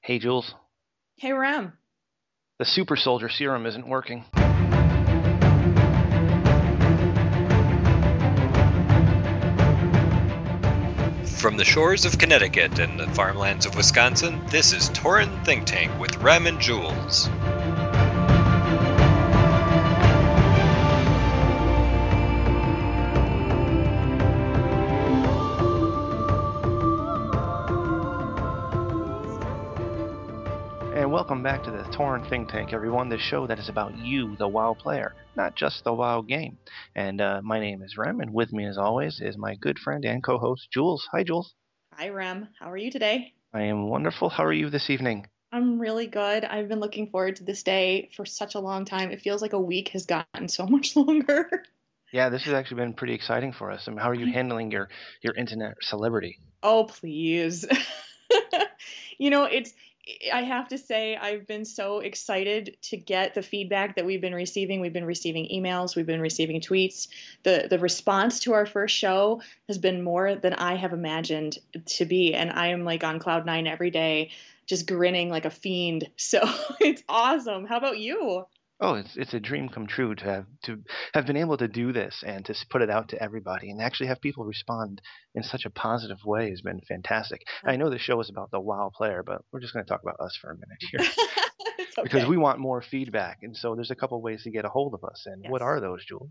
Hey, Jules. Hey, Ram. The super soldier serum isn't working. From the shores of Connecticut and the farmlands of Wisconsin, this is Tauren Think Tank with Ram and Jules. Back to the Tauren Think Tank, everyone. The show that is about you, the WoW player, not just the WoW game. And uh, my name is Rem, and with me, as always, is my good friend and co-host Jules. Hi, Jules. Hi, Rem. How are you today? I am wonderful. How are you this evening? I'm really good. I've been looking forward to this day for such a long time. It feels like a week has gotten so much longer. Yeah, this has actually been pretty exciting for us. I mean, how are you handling your your internet celebrity? Oh, please. you know, it's I have to say I've been so excited to get the feedback that we've been receiving. We've been receiving emails, we've been receiving tweets. The the response to our first show has been more than I have imagined to be and I am like on cloud 9 every day just grinning like a fiend. So it's awesome. How about you? Oh, it's it's a dream come true to have to have been able to do this and to put it out to everybody and actually have people respond in such a positive way has been fantastic. I know the show is about the WoW player, but we're just going to talk about us for a minute here okay. because we want more feedback, and so there's a couple ways to get a hold of us. And what are those, Jules?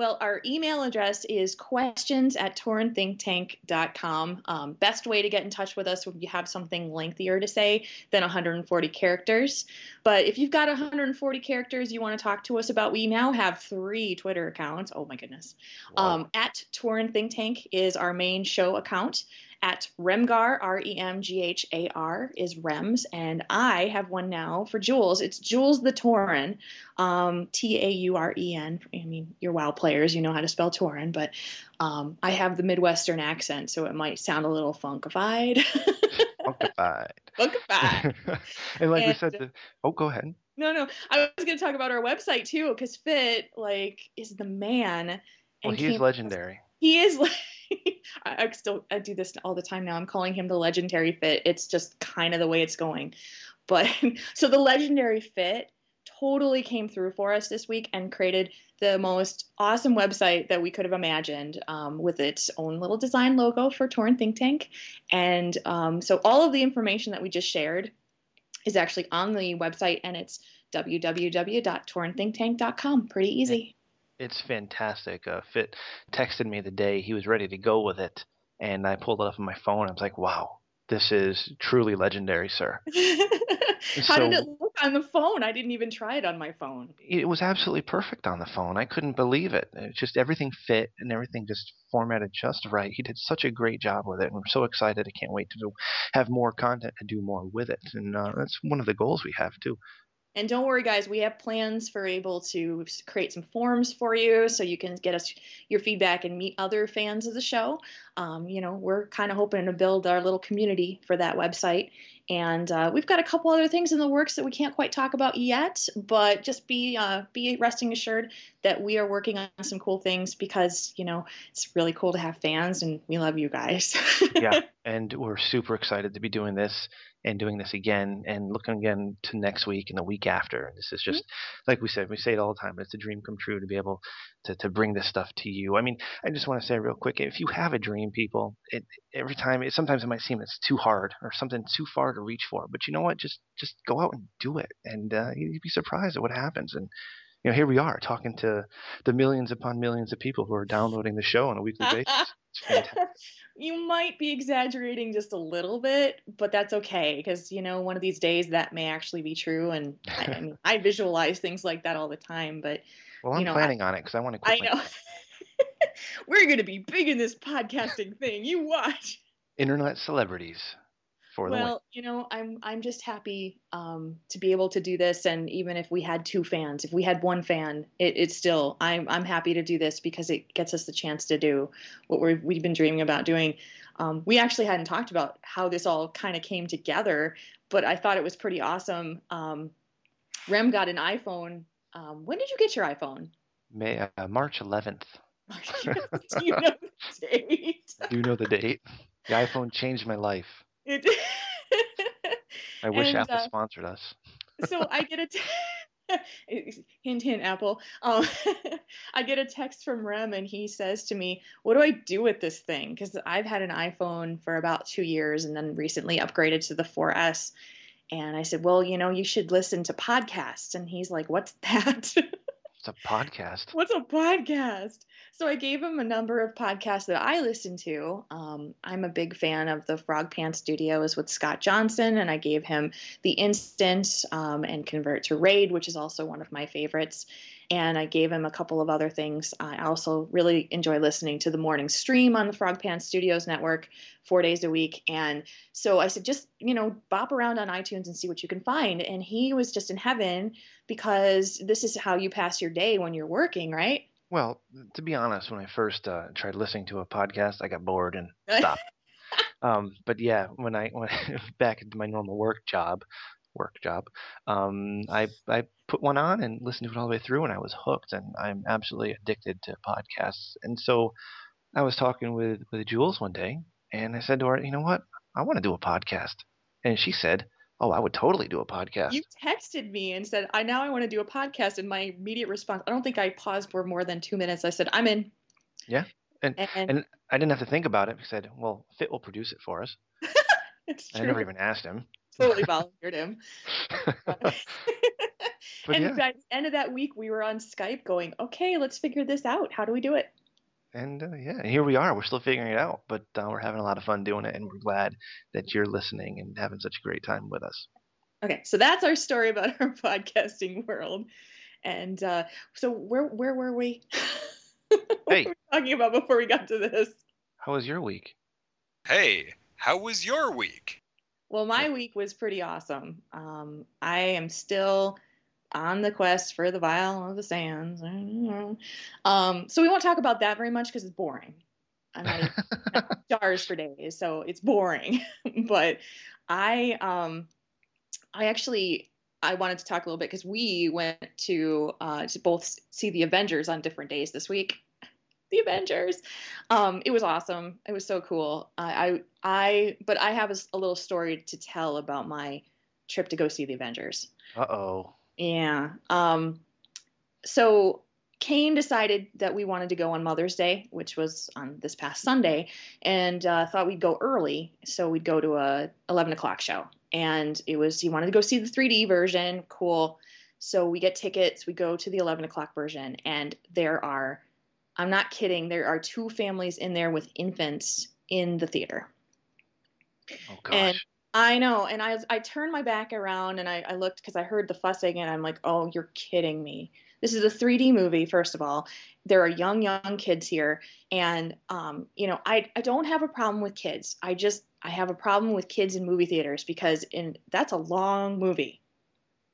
Well, our email address is questions at taurenthinktank.com. Um, best way to get in touch with us if you have something lengthier to say than 140 characters. But if you've got 140 characters you want to talk to us about, we now have three Twitter accounts. Oh my goodness. Um, at Tauren Think Tank is our main show account. At Remghar, R E M G H A R, is Rems. And I have one now for Jules. It's Jules the Tauren, um, T A U R E N. I mean, you're WoW players, you know how to spell Tauren, but um, I have the Midwestern accent, so it might sound a little funkified. Funkified. funkified. and like we said, the, oh, go ahead. No, no. I was going to talk about our website too, because Fit, like, is the man. Well, and he is came- legendary. He is I, I still I do this all the time now. I'm calling him the legendary fit. It's just kind of the way it's going. But so the legendary fit totally came through for us this week and created the most awesome website that we could have imagined um, with its own little design logo for Tauren Think Tank. And um, so all of the information that we just shared is actually on the website and it's www.taurenthinktank.com. Pretty easy. It's fantastic. Uh, Fit texted me the day he was ready to go with it, and I pulled it up on my phone. I was like, "Wow, this is truly legendary, sir." How did it look on the phone? I didn't even try it on my phone. It was absolutely perfect on the phone. I couldn't believe it. It just everything fit and everything just formatted just right. He did such a great job with it, and we're so excited. I can't wait to do, have more content and do more with it. And uh, that's one of the goals we have too. And don't worry, guys, we have plans for able to create some forms for you so you can get us your feedback and meet other fans of the show. Um, you know, we're kind of hoping to build our little community for that website. And uh, we've got a couple other things in the works that we can't quite talk about yet, but just be uh, be resting assured that we are working on some cool things because you know it's really cool to have fans and we love you guys. yeah, and we're super excited to be doing this and doing this again and looking again to next week and the week after. This is just like we said, we say it all the time, but it's a dream come true to be able to, to bring this stuff to you. I mean, I just want to say real quick, if you have a dream, people, it every time it sometimes it might seem it's too hard or something too far to reach for, but you know what? Just just go out and do it, and uh, you'd be surprised at what happens. And you know, here we are talking to the millions upon millions of people who are downloading the show on a weekly basis. You might be exaggerating just a little bit, but that's okay because you know one of these days that may actually be true. And I, I mean, I visualize things like that all the time, but Well, I'm You know, I- planning on it because I want to I know we're gonna be big in this podcasting thing. You watch. internet celebrities for the win. Well, you know, I'm I'm just happy um, to be able to do this, and even if we had two fans, if we had one fan, it, it's still I'm I'm happy to do this because it gets us the chance to do what we've we've been dreaming about doing. Um, we actually hadn't talked about how this all kind of came together, but I thought it was pretty awesome. Um, Rem got an iPhone. Um, when did you get your iPhone? May uh, March 11th. do you know the date? Do you know the date? The iPhone changed my life. It, I wish And, Apple uh, sponsored us. so I get a t- hint hint Apple. Um, I get a text from Rem and he says to me, "What do I do with this thing?" Because I've had an iPhone for about two years and then recently upgraded to the 4S. And I said, "Well, you know, you should listen to podcasts." And he's like, "What's that?" It's a podcast. What's a podcast? So I gave him a number of podcasts that I listen to. Um, I'm a big fan of the Frog Pants Studios with Scott Johnson, and I gave him The Instant um, and Convert to Raid, which is also one of my favorites. And I gave him a couple of other things. I also really enjoy listening to the morning stream on the Frog Pants Studios network four days a week. And so I said, just, you know, bop around on iTunes and see what you can find. And he was just in heaven because this is how you pass your day when you're working, right? Well, to be honest, when I first uh, tried listening to a podcast, I got bored and stopped. um, but yeah, when I went back into my normal work job, work job, um, I I put one on and listened to it all the way through, and I was hooked, and I'm absolutely addicted to podcasts. And so I was talking with with Jules one day, and I said to her, you know what, I want to do a podcast, and she said, oh, I would totally do a podcast. You texted me and said, "I now I want to do a podcast." And my immediate response, I don't think I paused for more than two minutes. I said, "I'm in." Yeah, and And, and I didn't have to think about it. I said, well, Fit will produce it for us. it's I never even asked him. Totally volunteered him. But and yeah. by the end of that week, we were on Skype going, "Okay, let's figure this out. How do we do it?" And uh, yeah, here we are. We're still figuring it out, but uh, we're having a lot of fun doing it, and we're glad that you're listening and having such a great time with us. Okay, so that's our story about our podcasting world. And uh, so where where were we? what Hey. were we talking about before we got to this? How was your week? Hey, how was your week? Well, my week was pretty awesome. Um, I am still on the quest for the vial of the sands. Um, so we won't talk about that very much because it's boring. I'm not even jars for days, so it's boring. but I um, I actually I wanted to talk a little bit because we went to uh, to both see the Avengers on different days this week. The Avengers. Um, it was awesome. It was so cool. I, I, I but I have a little story to tell about my trip to go see the Avengers. Uh oh. Yeah. Um, so Kane decided that we wanted to go on Mother's Day, which was on this past Sunday, and uh, thought we'd go early, so we'd go to a 11 o'clock show. And it was he wanted to go see the 3D version. Cool. So we get tickets. We go to the 11 o'clock version, and there are, I'm not kidding, there are two families in there with infants in the theater. Oh gosh. And I know, and I I turned my back around and I, I looked because I heard the fussing and I'm like, oh, you're kidding me. This is a 3D movie, first of all. There are young young kids here, and um, you know, I I don't have a problem with kids. I just I have a problem with kids in movie theaters because in that's a long movie.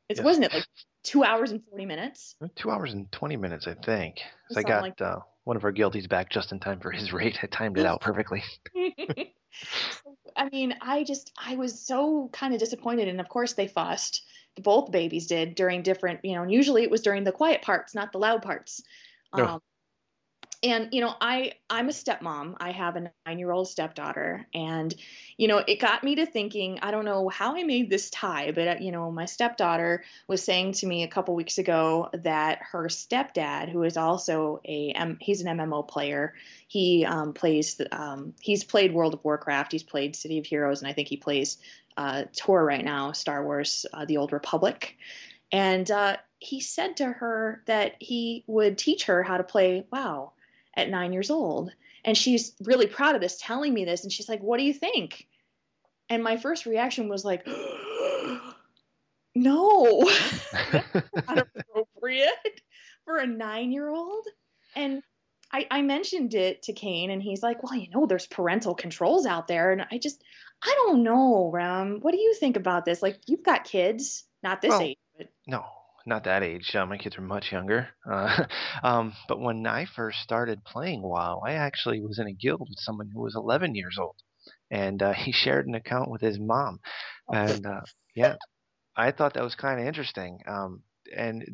It Yeah. wasn't it like two hours and 40 minutes. Two hours and twenty minutes, I think. I got like- uh, one of our guilties back just in time for his rate. I timed it out perfectly. I mean, I just I was so kind of disappointed, and of course they fussed. Both babies did during different, you know. And usually it was during the quiet parts, not the loud parts. No. Um, And you know, I I'm a stepmom. I have a nine year old stepdaughter, and you know, it got me to thinking. I don't know how I made this tie, but uh, you know, my stepdaughter was saying to me a couple weeks ago that her stepdad, who is also a he's an MMO player, he um, plays um, he's played World of Warcraft, he's played City of Heroes, and I think he plays uh, Tor right now, Star Wars: uh, The Old Republic. And uh, he said to her that he would teach her how to play WoW at nine years old. And she's really proud of this, telling me this. And she's like, "What do you think?" And my first reaction was like, "No, not appropriate for a nine-year-old." And I, I mentioned it to Kane, and he's like, "Well, you know, there's parental controls out there." And I just, I don't know, Ram. What do you think about this? Like, you've got kids, not this Well, age, but No, not that age. Uh, my kids are much younger. Uh, um, but when I first started playing WoW, I actually was in a guild with someone who was 11 years old, and uh, he shared an account with his mom. And uh, yeah, I thought that was kind of interesting. Um, and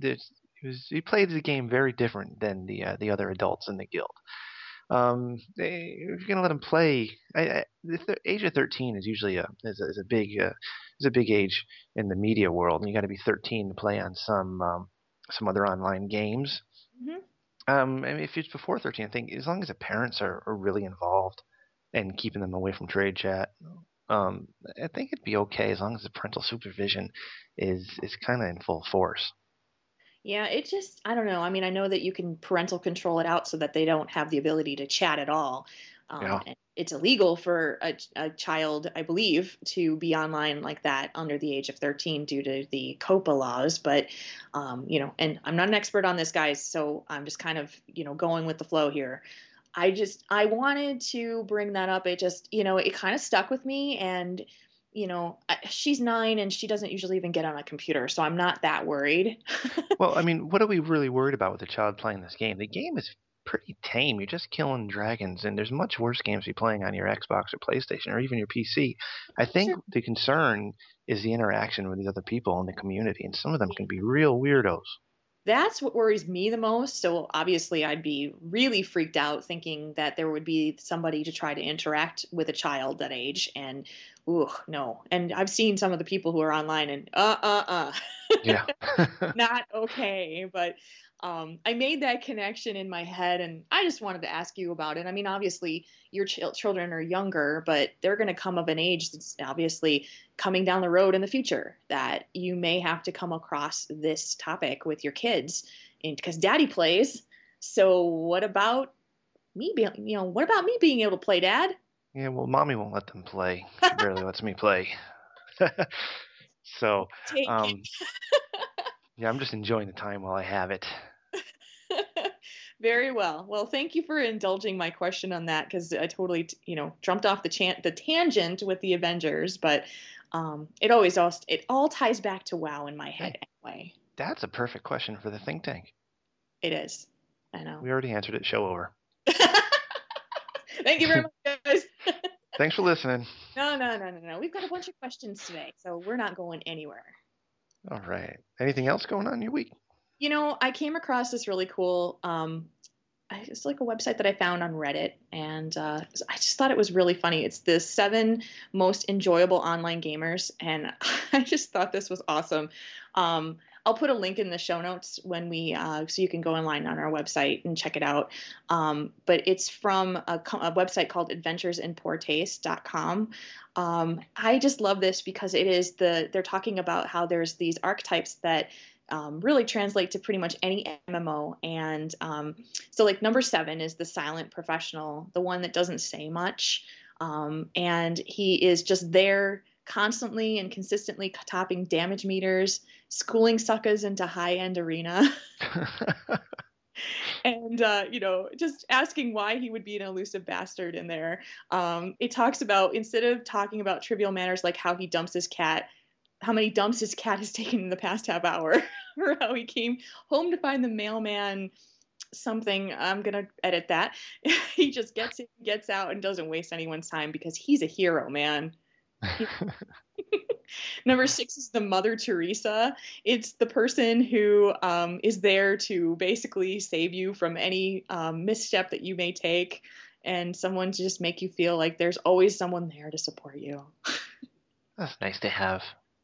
was he played the game very different than the uh, the other adults in the guild. Um, they, if you're gonna let him play, I, I, the th- age of 13 is usually a is a, is a big uh, is a big age in the media world, and you got to be 13 to play on some um, some other online games. Mm-hmm. Um, I mean, if it's before 13, I think as long as the parents are, are really involved and keeping them away from trade chat, um, I think it'd be okay as long as the parental supervision is is kind of in full force. Yeah, it just, I don't know. I mean, I know that you can parental control it out so that they don't have the ability to chat at all. Um, Yeah. It's illegal for a, a child, I believe, to be online like that under the age of 13 due to the COPPA laws. But, um, you know, and I'm not an expert on this, guys, so I'm just kind of, you know, going with the flow here. I just, I wanted to bring that up. It just, you know, it kind of stuck with me. And, you know, she's nine and she doesn't usually even get on a computer, so I'm not that worried. Well, I mean, what are we really worried about with a child playing this game? The game is pretty tame. You're just killing dragons, and there's much worse games to be playing on your Xbox or PlayStation or even your PC. I think the concern is the interaction with these other people in the community, and some of them can be real weirdos. that's what worries me the most. So obviously, I'd be really freaked out thinking that there would be somebody to try to interact with a child that age. And, ooh, no. And I've seen some of the people who are online, and uh, uh, uh, Yeah. not okay. But um, I made that connection in my head, and I just wanted to ask you about it. I mean, obviously, your ch- children are younger, but they're going to come of an age that's obviously coming down the road in the future that you may have to come across this topic with your kids, because Daddy plays. So what about me being, you know, what about me being able to play, Dad? yeah, well, mommy won't let them play. She barely lets me play. so, um, yeah, I'm just enjoying the time while I have it. Very well. Well, thank you for indulging my question on that because I totally, you know, jumped off the chan- the tangent with the Avengers, but um, it always all it all ties back to WoW in my head anyway. That's a perfect question for the think tank. It is. I know. We already answered it. Show over. thank you very much, guys. Thanks for listening. no, no, no, no, no. We've got a bunch of questions today, so we're not going anywhere. All right. Anything else going on in your week? You know, I came across this really cool. Um, it's like a website that I found on Reddit, and uh, I just thought it was really funny. It's the seven most enjoyable online gamers, and I just thought this was awesome. Um, I'll put a link in the show notes when we, uh, so you can go online on our website and check it out. Um, but it's from a, a website called AdventuresInPoorTaste.com. Um, I just love this because it is the they're talking about how there's these archetypes that um, really translate to pretty much any MMO. And um, so, like, number seven is the silent professional, the one that doesn't say much. Um, and he is just there constantly and consistently topping damage meters, schooling suckers into high end arena. and uh, you know just asking why he would be an elusive bastard in there um, it talks about instead of talking about trivial matters like how he dumps his cat how many dumps his cat has taken in the past half hour or how he came home to find the mailman something i'm gonna edit that he just gets in gets out and doesn't waste anyone's time because he's a hero man Number six is the Mother Teresa. It's the person who um, is there to basically save you from any um, misstep that you may take, and someone to just make you feel like there's always someone there to support you. That's nice to have.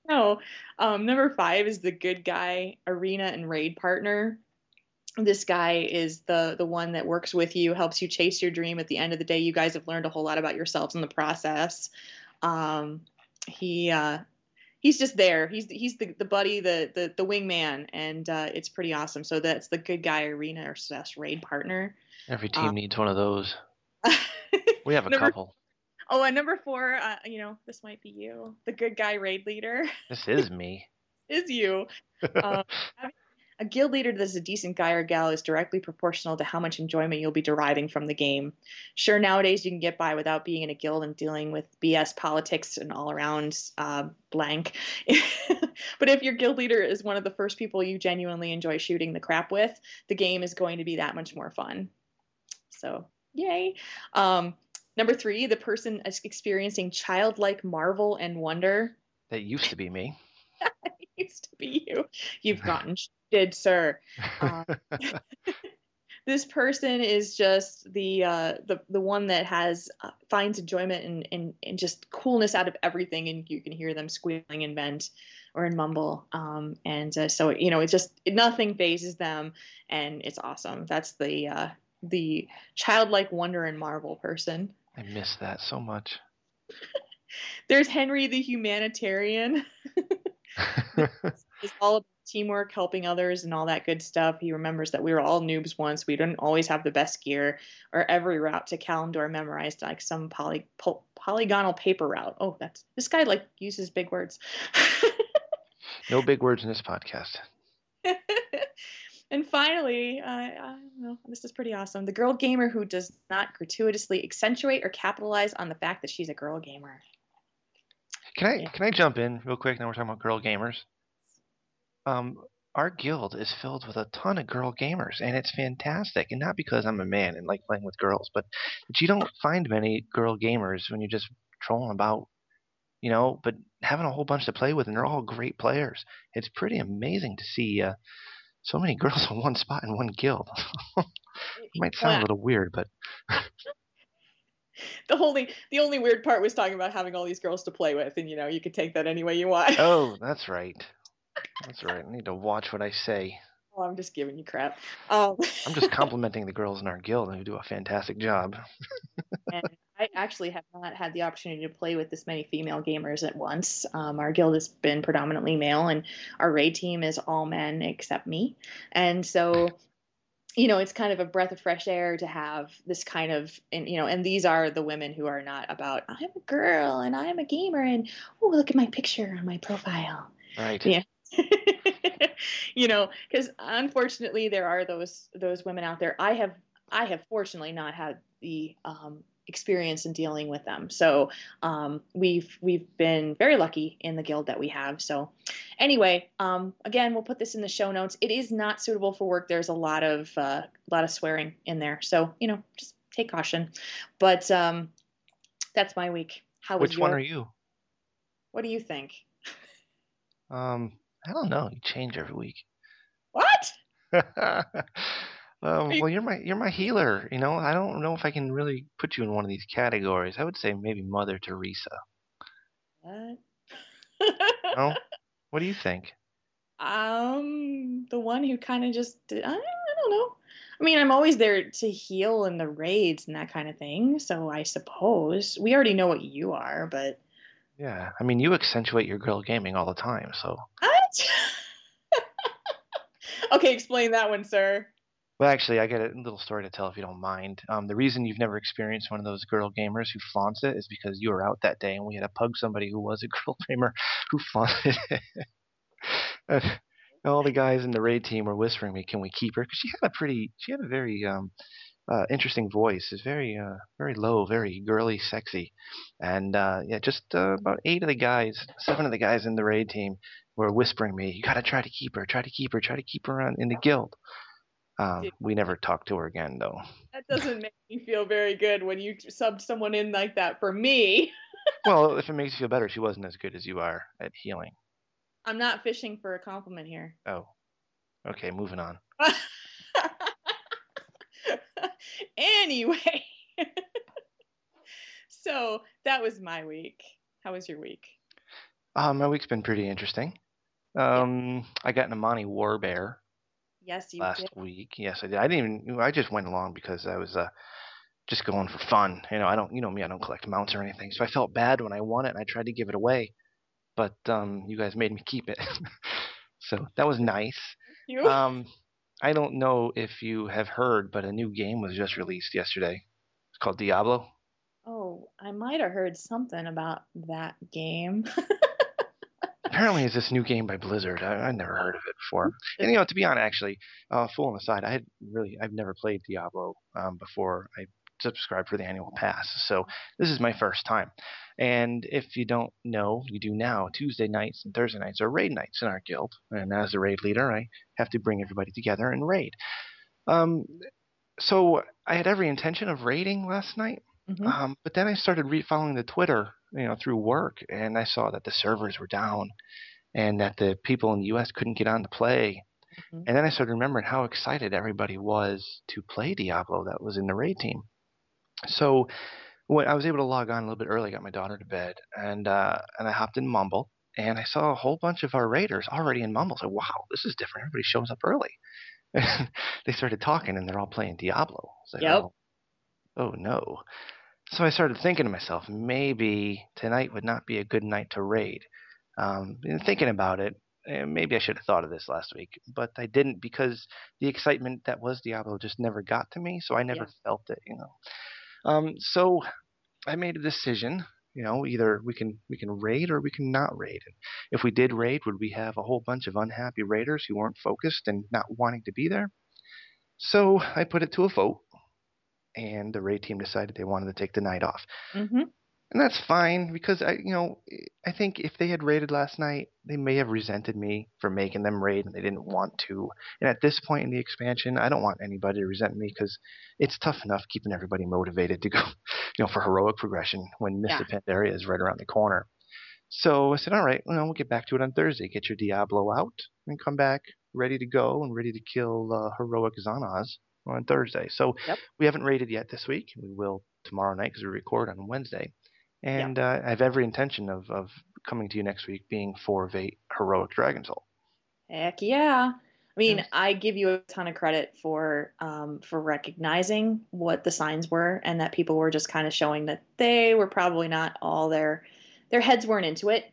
No, um, number five is the good guy arena and raid partner. This guy is the the one that works with you, helps you chase your dream. At the end of the day, you guys have learned a whole lot about yourselves in the process. Um, he uh, he's just there. He's he's the, the buddy, the the the wingman, and uh, it's pretty awesome. So that's the good guy arena or slash raid partner. Every team Um, needs one of those. We have a Number- couple. Oh, and number four, uh, you know, this might be you. The good guy raid leader This is me. is you. Um, a guild leader that's a decent guy or gal is directly proportional to how much enjoyment you'll be deriving from the game. Sure, nowadays you can get by without being in a guild and dealing with BS politics and all around uh, blank. but if your guild leader is one of the first people you genuinely enjoy shooting the crap with, the game is going to be that much more fun. So, yay. Um, number three, the person experiencing childlike marvel and wonder That used to be me. That used to be you. You've gotten shitted, sir. Uh, this person is just the uh, the the one that has uh, finds enjoyment and, and and just coolness out of everything, and you can hear them squealing and vent or in mumble. Um, and uh, so you know, it's just nothing phases them, and it's awesome. That's the uh, the childlike wonder and marvel person. I miss that so much. There's Henry the humanitarian. it's all about teamwork, helping others, and all that good stuff. He remembers that we were all noobs once. We didn't always have the best gear or every route to Kalimdor memorized like some poly, po- polygonal paper route. Oh, that's this guy like uses big words. no big words in this podcast. And finally, uh, I don't know, this is pretty awesome. The girl gamer who does not gratuitously accentuate or capitalize on the fact that she's a girl gamer. Can I yeah. can I jump in real quick? Now we're talking about girl gamers. Um, our guild is filled with a ton of girl gamers, and it's fantastic. And not because I'm a man and like playing with girls, but, you don't find many girl gamers when you're just trolling about, you know. But having a whole bunch to play with, and they're all great players. It's pretty amazing to see uh, so many girls on one spot in one guild. it might sound yeah. a little weird, but the only the only weird part was talking about having all these girls to play with, and you know you could take that any way you want. Oh, that's right. That's right. I need to watch what I say. Oh, I'm just giving you crap. Um, I'm just complimenting the girls in our guild who do a fantastic job. and I actually have not had the opportunity to play with this many female gamers at once. Um, our guild has been predominantly male, and our raid team is all men except me. And so you know, it's kind of a breath of fresh air to have this kind of, and you know, and these are the women who are not about I'm a girl and I'm a gamer and oh look at my picture on my profile. Right. Yeah. you know, because unfortunately there are those those women out there. I have I have fortunately not had the um, experience in dealing with them. So um, we've we've been very lucky in the guild that we have. So anyway, um, again, we'll put this in the show notes. It is not suitable for work. There's a lot of a uh, lot of swearing in there. So you know, just take caution. But um, that's my week. How Which your... one are you? What do you think? Um, I don't know. You change every week. What? um, well, you're my you're my healer. You know, I don't know if I can really put you in one of these categories. I would say maybe Mother Teresa. What? no. What do you think? Um, the one who kind of just did, I, I don't know. I mean, I'm always there to heal in the raids and that kind of thing. So I suppose we already know what you are, but yeah, I mean, you accentuate your girl gaming all the time, so. What? okay, explain that one, sir. Well, actually, I got a little story to tell if you don't mind. Um, the reason you've never experienced one of those girl gamers who flaunts it is because you were out that day and we had to pug somebody who was a girl gamer who flaunted it. all the guys in the raid team were whispering me, "Can we keep her?" Because she had a pretty, she had a very um, uh, interesting voice. Is very uh, very low, very girly, sexy, and uh, yeah, just uh, about eight of the guys, seven of the guys in the raid team were whispering me, "You got to try to keep her, try to keep her, try to keep her on, in the guild." Um, we never talked to her again, though. That doesn't make me feel very good when you subbed someone in like that for me. well, if it makes you feel better, she wasn't as good as you are at healing. I'm not fishing for a compliment here. Oh, okay, moving on. anyway, so that was my week. How was your week? Uh, my week's been pretty interesting. Um, I got an Amani Warbear. Yes, you last did. week. Yes, I did. I didn't even. I just went along because I was uh, just going for fun. You know, I don't. You know me. I don't collect mounts or anything. So I felt bad when I won it, and I tried to give it away, but um, you guys made me keep it. so that was nice. You. Um, I don't know if you have heard, but a new game was just released yesterday. It's called Diablo. Oh, I might have heard something about that game. Apparently, it's this new game by Blizzard. I, have never heard of it before. And you know, to be honest, actually, uh, full on the side, I had really, I've never played Diablo um, before. I subscribed for the annual pass, so this is my first time. And if you don't know, you do now. Tuesday nights and Thursday nights are raid nights in our guild. And as a raid leader, I have to bring everybody together and raid. Um, so I had every intention of raiding last night. Mm-hmm. Um, but then I started re- following the Twitter, you know, through work, and I saw that the servers were down, and that the people in the U.S. couldn't get on to play. Mhm. And then I started remembering how excited everybody was to play Diablo that was in the raid team. So when I was able to log on a little bit early, got my daughter to bed, and uh, and I hopped in Mumble, and I saw a whole bunch of our raiders already in Mumble. So wow, this is different. Everybody shows up early. they started talking, and they're all playing Diablo. Like, Yep. oh, oh no. So I started thinking to myself, maybe tonight would not be a good night to raid. Um, and thinking about it, eh, maybe I should have thought of this last week, but I didn't because the excitement that was Diablo just never got to me, so I never Yeah. felt it, you know. Um, so I made a decision. You know, either we can we can raid or we can not raid. And if we did raid, would we have a whole bunch of unhappy raiders who weren't focused and not wanting to be there? So I put it to a vote, and the raid team decided they wanted to take the night off Mhm. and that's fine because I, you know, I think if they had raided last night, they may have resented me for making them raid, and they didn't want to. And at this point in the expansion, I don't want anybody to resent me because it's tough enough keeping everybody motivated to go, you know, for heroic progression when Mists of Pandaria is right around the corner. So I said, all right, well, we'll get back to it on Thursday. Get your Diablo out and come back ready to go and ready to kill uh, heroic Zon'ozz on Thursday. So Yep. we haven't rated yet this week. We will tomorrow night because we record on Wednesday. And uh, I have every intention of, of coming to you next week being 4 of 8 heroic Dragon Soul. Heck yeah. I mean, Yes. I give you a ton of credit for um, for recognizing what the signs were, and that people were just kind of showing that they were probably not all their their heads weren't into it,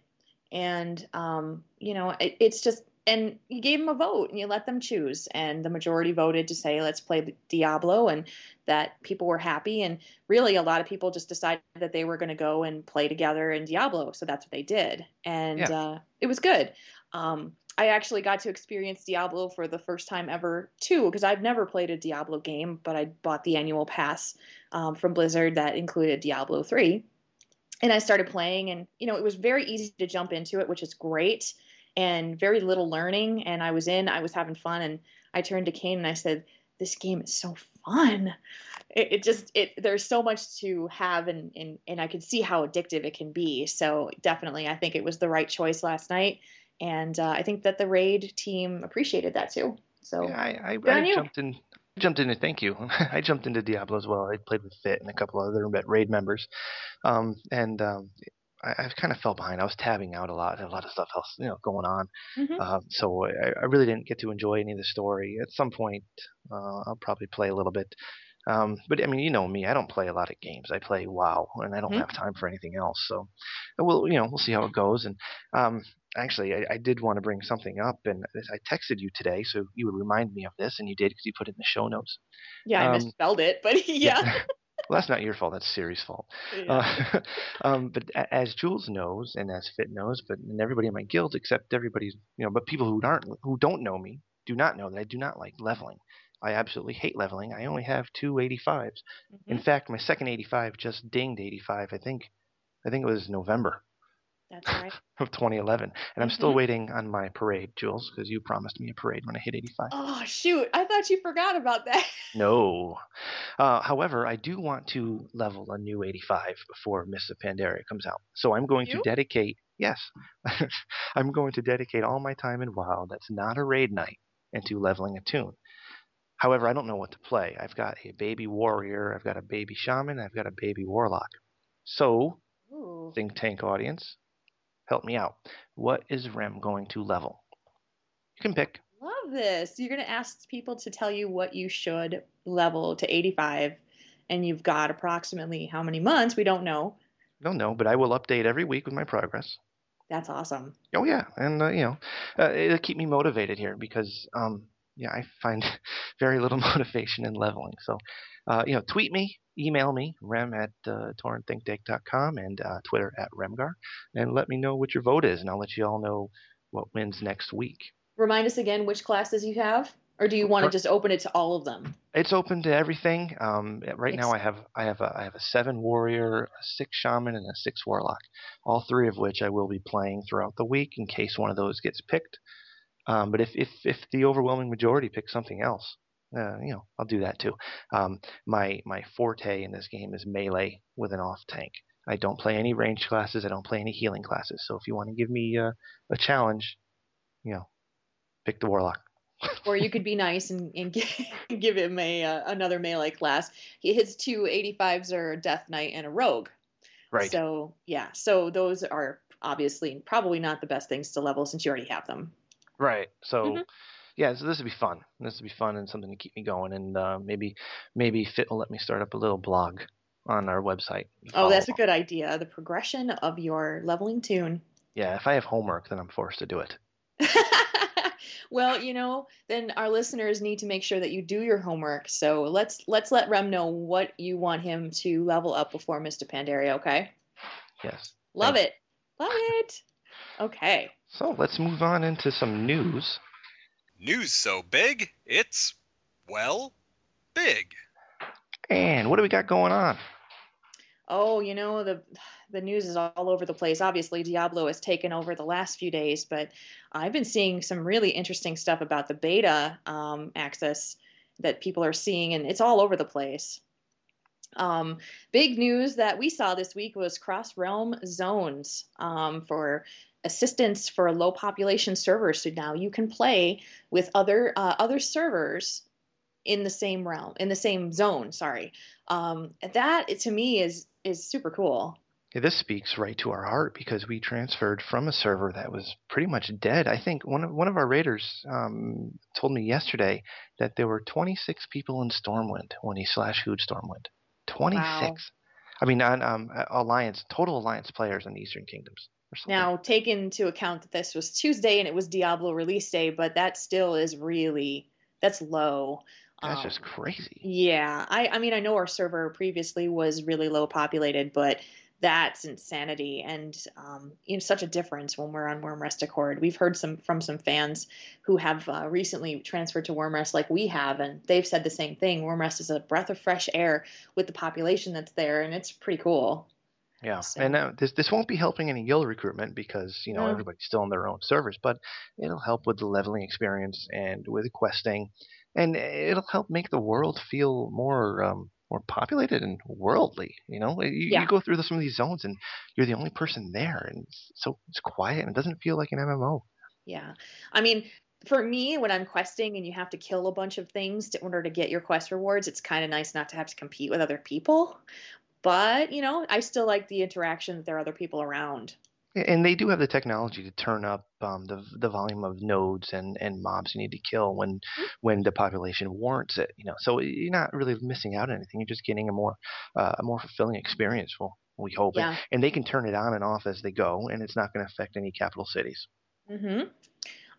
and um, you know, it, it's just and you gave them a vote and you let them choose, and the majority voted to say let's play Diablo, and that people were happy, and really a lot of people just decided that they were going to go and play together in Diablo, so that's what they did, and Yeah. uh, it was good. Um, I actually got to experience Diablo for the first time ever too, because I've never played a Diablo game, but I bought the annual pass um, from Blizzard that included Diablo 3. And I started playing, and you know, it was very easy to jump into it, which is great, and very little learning. And I was in, I was having fun, and I turned to Kane and I said, "This game is so fun." It, it just, it there's so much to have, and and and I could see how addictive it can be. So definitely, I think it was the right choice last night and uh, I think that the raid team appreciated that too. So Yeah, I, I, I jumped in. Jumped into thank you. I jumped into Diablo as well. I played with Fit and a couple other raid members, um, and um, I, I kind of fell behind. I was tabbing out a lot, a lot of stuff else, you know, going on. Mhm. Uh, so I, I really didn't get to enjoy any of the story. At some point, uh, I'll probably play a little bit. Um, but I mean, you know me. I don't play a lot of games. I play WoW, and I don't Mhm. have time for anything else. So we'll, you know, we'll see how it goes. And um, actually, I, I did want to bring something up, and I texted you today, so you would remind me of this, and you did because you put it in the show notes. yeah, I um, misspelled it, but yeah. Well, that's not your fault. That's Siri's fault. Yeah. Uh, um, but a- as Jules knows, and as Fit knows, but and everybody in my guild, except everybody's, you know, but people who aren't, who don't know me, do not know that I do not like leveling. I absolutely hate leveling. I only have two 85s. In Mhm. fact, my second 85 just dinged 85. I think, I think it was November That's right. of 2011, and I'm still Mhm. waiting on my parade, Jules, because you promised me a parade when I hit 85. Oh shoot! I thought you forgot about that. No. Uh, however, I do want to level a new 85 before Mists of Pandaria comes out. So I'm going to dedicate, yes, I'm going to dedicate all my time in WoW that's not a raid night into leveling a toon. However, I don't know what to play. I've got a baby warrior, I've got a baby shaman, I've got a baby warlock. So, Ooh. think tank audience, help me out. What is Rem going to level? You can pick. Love this. You're gonna ask people to tell you what you should level to 85, and you've got approximately how many months? We don't know. Don't know, but I will update every week with my progress. That's awesome. Oh yeah, and uh, you know, uh, it'll keep me motivated here because um, yeah, I find very little motivation in leveling. So, uh, you know, tweet me, email me, rem at uh, taurenthinktank.com and uh, Twitter at remghar, and let me know what your vote is, and I'll let you all know what wins next week. Remind us again which classes you have, or do you want to just open it to all of them? It's open to everything. Um, right now, I have I have a, I have a seven warrior, a six shaman, and a six warlock. All three of which I will be playing throughout the week in case one of those gets picked. Um, but if, if if the overwhelming majority picks something else, uh, you know, I'll do that too. Um, my my forte in this game is melee with an off tank. I don't play any range classes. I don't play any healing classes. So if you want to give me uh, a challenge, you know, pick the warlock. or you could be nice and, and give him a uh, another melee class. He his two 85s are Death Knight and a Rogue. Right. So yeah, so those are obviously probably not the best things to level since you already have them. Right. So. Mm-hmm. Yeah, so this would be fun. This would be fun and something to keep me going, and uh, maybe maybe Fit will let me start up a little blog on our website. Oh, that's a good idea. The progression of your leveling toon. Yeah, if I have homework, then I'm forced to do it. well, you know, then our listeners need to make sure that you do your homework. So let's let's let Rem know what you want him to level up before Mists of Pandaria, okay? Yes. Love Thanks. it. Love it. Okay. So let's move on into some news. News so big, it's well, big. And what do we got going on? oh, you know, the the news is all over the place. Obviously, Diablo has taken over the last few days, but I've been seeing some really interesting stuff about the beta um, access that people are seeing, and it's all over the place. Um, big news that we saw this week was cross realm zones um, for assistance for a low population servers. So now you can play with other uh, other servers in the same realm, in the same zone. Sorry, um, that to me is is super cool. Yeah, this speaks right to our heart because we transferred from a server that was pretty much dead. I think one of one of our raiders um, told me yesterday that there were 26 people in Stormwind when he slash who'd Stormwind. 26. Wow. I mean, on um, alliance total alliance players in the Eastern Kingdoms. Now, take into account that this was Tuesday and it was Diablo release day, but that still is really that's low. That's um, just crazy. Yeah, I I mean I know our server previously was really low populated, but that's insanity and um, you know such a difference when we're on Wyrmrest Accord. We've heard some from some fans who have uh, recently transferred to Wyrmrest like we have, and they've said the same thing. Wyrmrest is a breath of fresh air with the population that's there, and it's pretty cool. Yeah, so. and uh, this this won't be helping any guild recruitment because you know no. everybody's still on their own servers, but it'll help with the leveling experience and with questing and it'll help make the world feel more um, more populated and worldly. You know, you, yeah. you go through the, some of these zones and you're the only person there, and it's so it's quiet and it doesn't feel like an MMO. Yeah, I mean, for me, when I'm questing and you have to kill a bunch of things to, in order to get your quest rewards, it's kind of nice not to have to compete with other people. But you know, I still like the interaction that there are other people around. And they do have the technology to turn up um, the the volume of nodes and, and mobs you need to kill when mm-hmm. when the population warrants it. You know, so you're not really missing out on anything. You're just getting a more uh, a more fulfilling experience. Well, we hope. Yeah. And, and they can turn it on and off as they go, and it's not going to affect any capital cities. Mm-hmm.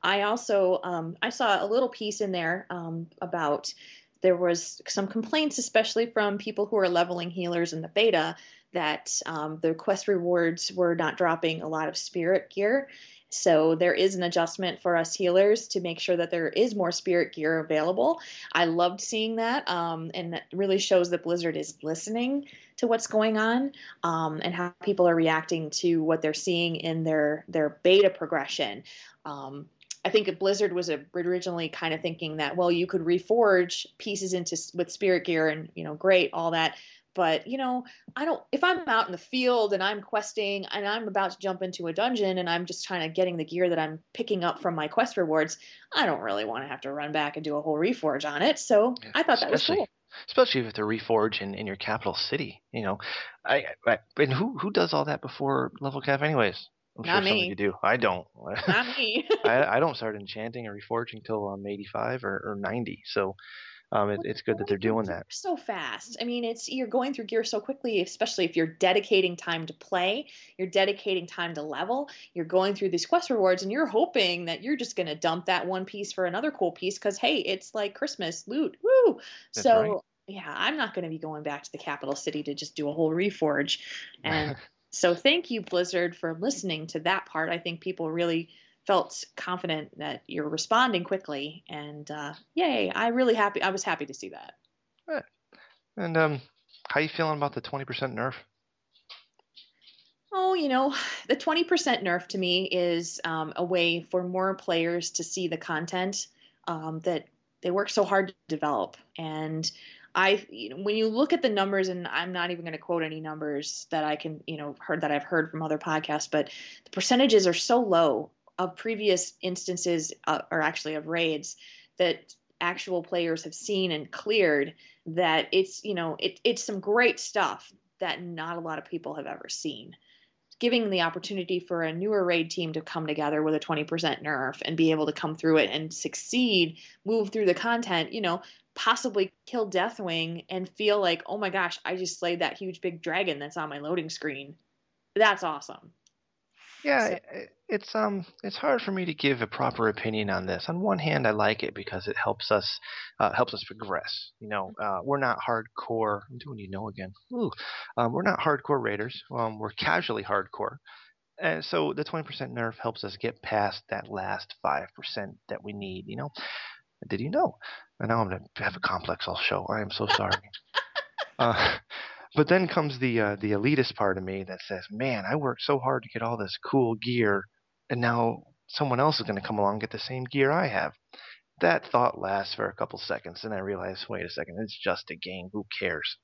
I also um, I saw a little piece in there um, about there was some complaints, especially from people who are leveling healers in the beta, that um, the quest rewards were not dropping a lot of spirit gear. So there is an adjustment for us healers to make sure that there is more spirit gear available. I loved seeing that, um, and that really shows that Blizzard is listening to what's going on um, and how people are reacting to what they're seeing in their their beta progression. Um, I think Blizzard was originally kind of thinking that well, you could reforge pieces into with spirit gear and you know, great, all that. But you know i don't if i'm out in the field and i'm questing and i'm about to jump into a dungeon and i'm just kind of getting the gear that i'm picking up from my quest rewards i don't really want to have to run back and do a whole reforge on it. So yeah, i thought that was cool. especially if it's a reforge in, in your capital city you know. I, I and who who does all that before level cap anyways I'm Not sure me. you do. I don't. Not me. I, I don't start enchanting or reforging until I'm 85 or, or 90. So um, it, it's good that they're doing that so fast. I mean, it's you're going through gear so quickly, especially if you're dedicating time to play, you're dedicating time to level, you're going through these quest rewards, and you're hoping that you're just going to dump that one piece for another cool piece because hey, it's like Christmas loot, woo! That's so. Right. Yeah, I'm not going to be going back to the capital city to just do a whole reforge. And so, thank you, Blizzard, for listening to that part. I think people really felt confident that you're responding quickly, and uh, yay! I really happy. I was happy to see that. Right. And um, how you feeling about the twenty percent nerf? Oh, you know, the 20% nerf to me is um, a way for more players to see the content um, that they work so hard to develop. And I, you know, when you look at the numbers, and I'm not even going to quote any numbers that I can, you know, heard that I've heard from other podcasts, but the percentages are so low of previous instances, uh, or actually of raids, that actual players have seen and cleared that it's you know it, it's some great stuff that not a lot of people have ever seen giving the opportunity for a newer raid team to come together with a 20% nerf and be able to come through it and succeed move through the content you know possibly kill deathwing and feel like oh my gosh i just slayed that huge big dragon that's on my loading screen. That's awesome yeah, so. it's um, it's hard for me to give a proper opinion on this. On one hand, I like it because it helps us, uh, helps us progress. You know, uh, we're not hardcore. I'm doing you know again. Ooh, um, we're not hardcore raiders. Um, we're casually hardcore. And so the 20% nerf helps us get past that last 5% that we need, you know? Did you know? And now I'm going to have a complex all show. I am so sorry. uh, but then comes the uh, the elitist part of me that says, "Man, I worked so hard to get all this cool gear, and now someone else is going to come along and get the same gear I have." That thought lasts for a couple seconds, and I realize, wait a second, it's just a game. Who cares?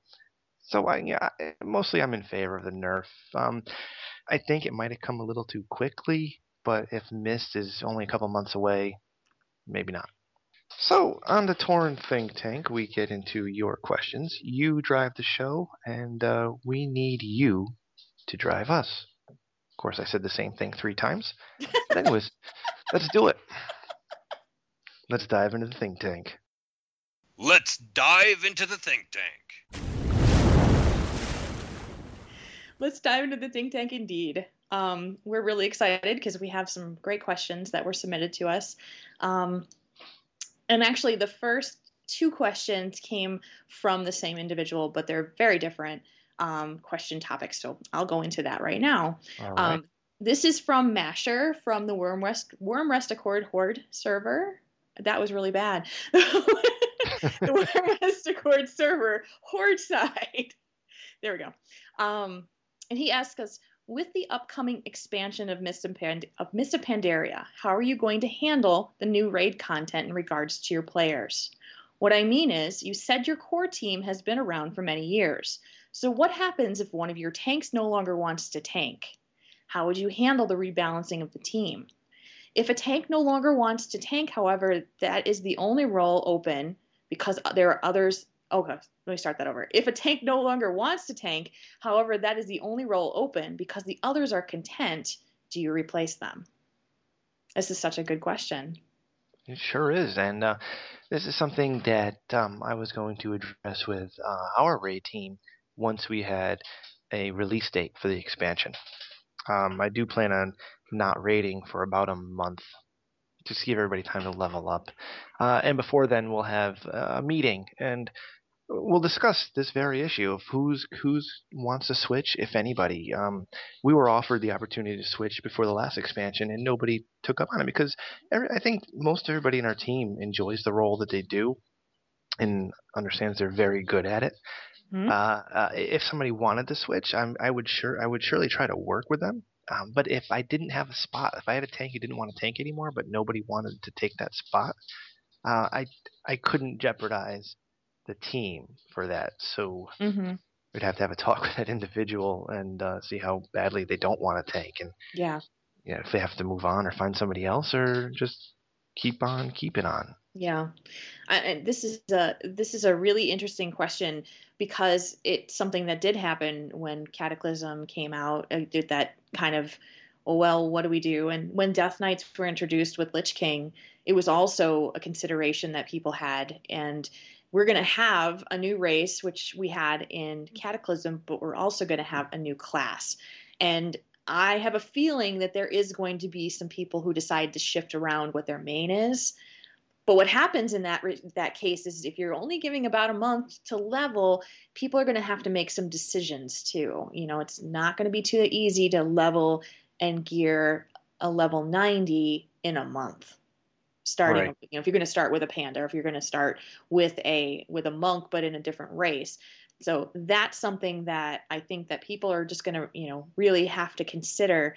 So I, mostly I'm in favor of the nerf. Um, I think it might have come a little too quickly, but if Mist is only a couple months away, maybe not. So, on the Tauren Think Tank, we get into your questions. You drive the show, and uh, we need you to drive us. Of course, I said the same thing three times. But anyways, let's do it. Let's dive into the think tank. Let's dive into the think tank. Let's dive into the think tank indeed. Um, we're really excited because we have some great questions that were submitted to us. Um, and actually, the first two questions came from the same individual, but they're very different um, question topics. So I'll go into that right now. Um, this is from Masher from the Wyrmrest Worm Rest Accord Horde server. That was really bad. the Wyrmrest Accord server Horde side. There we go. Um, and he asks us, with the upcoming expansion of of, Pand- of Pandaria, how are you going to handle the new raid content in regards to your players? What I mean is, you said your core team has been around for many years. So, what happens if one of your tanks no longer wants to tank? How would you handle the rebalancing of the team? If a tank no longer wants to tank, however, that is the only role open because there are others okay, let me start that over. If a tank no longer wants to tank, however, that is the only role open because the others are content, do you replace them? This is such a good question. It sure is. And uh, this is something that um, I was going to address with uh, our raid team once we had a release date for the expansion. Um, I do plan on not raiding for about a month just to give everybody time to level up. Uh, and before then, we'll have a meeting and we'll discuss this very issue of who's who's wants to switch, if anybody. Um, we were offered the opportunity to switch before the last expansion, and nobody took up on it because every, I think most everybody in our team enjoys the role that they do and understands they're very good at it. Mm-hmm. Uh, uh, if somebody wanted to switch, I'm, I would sure I would surely try to work with them. Um, but if I didn't have a spot, if I had a tank who didn't want to tank anymore, but nobody wanted to take that spot, uh, I I couldn't jeopardize the team for that. So mm-hmm. we'd have to have a talk with that individual and uh, see how badly they don't want to tank, and yeah, yeah, if they have to move on or find somebody else, or just keep on keeping on. Yeah, and this is a this is a really interesting question because it's something that did happen when Cataclysm came out. It did that kind of well, what do we do? And when Death Knights were introduced with Lich King, it was also a consideration that people had. And we're going to have a new race, which we had in Cataclysm, but we're also going to have a new class. And I have a feeling that there is going to be some people who decide to shift around what their main is. But what happens in that that case is if you're only giving about a month to level, people are going to have to make some decisions too. You know, it's not going to be too easy to level and gear a level 90 in a month starting right. you know if you're going to start with a panda or if you're going to start with a with a monk but in a different race so that's something that i think that people are just going to you know really have to consider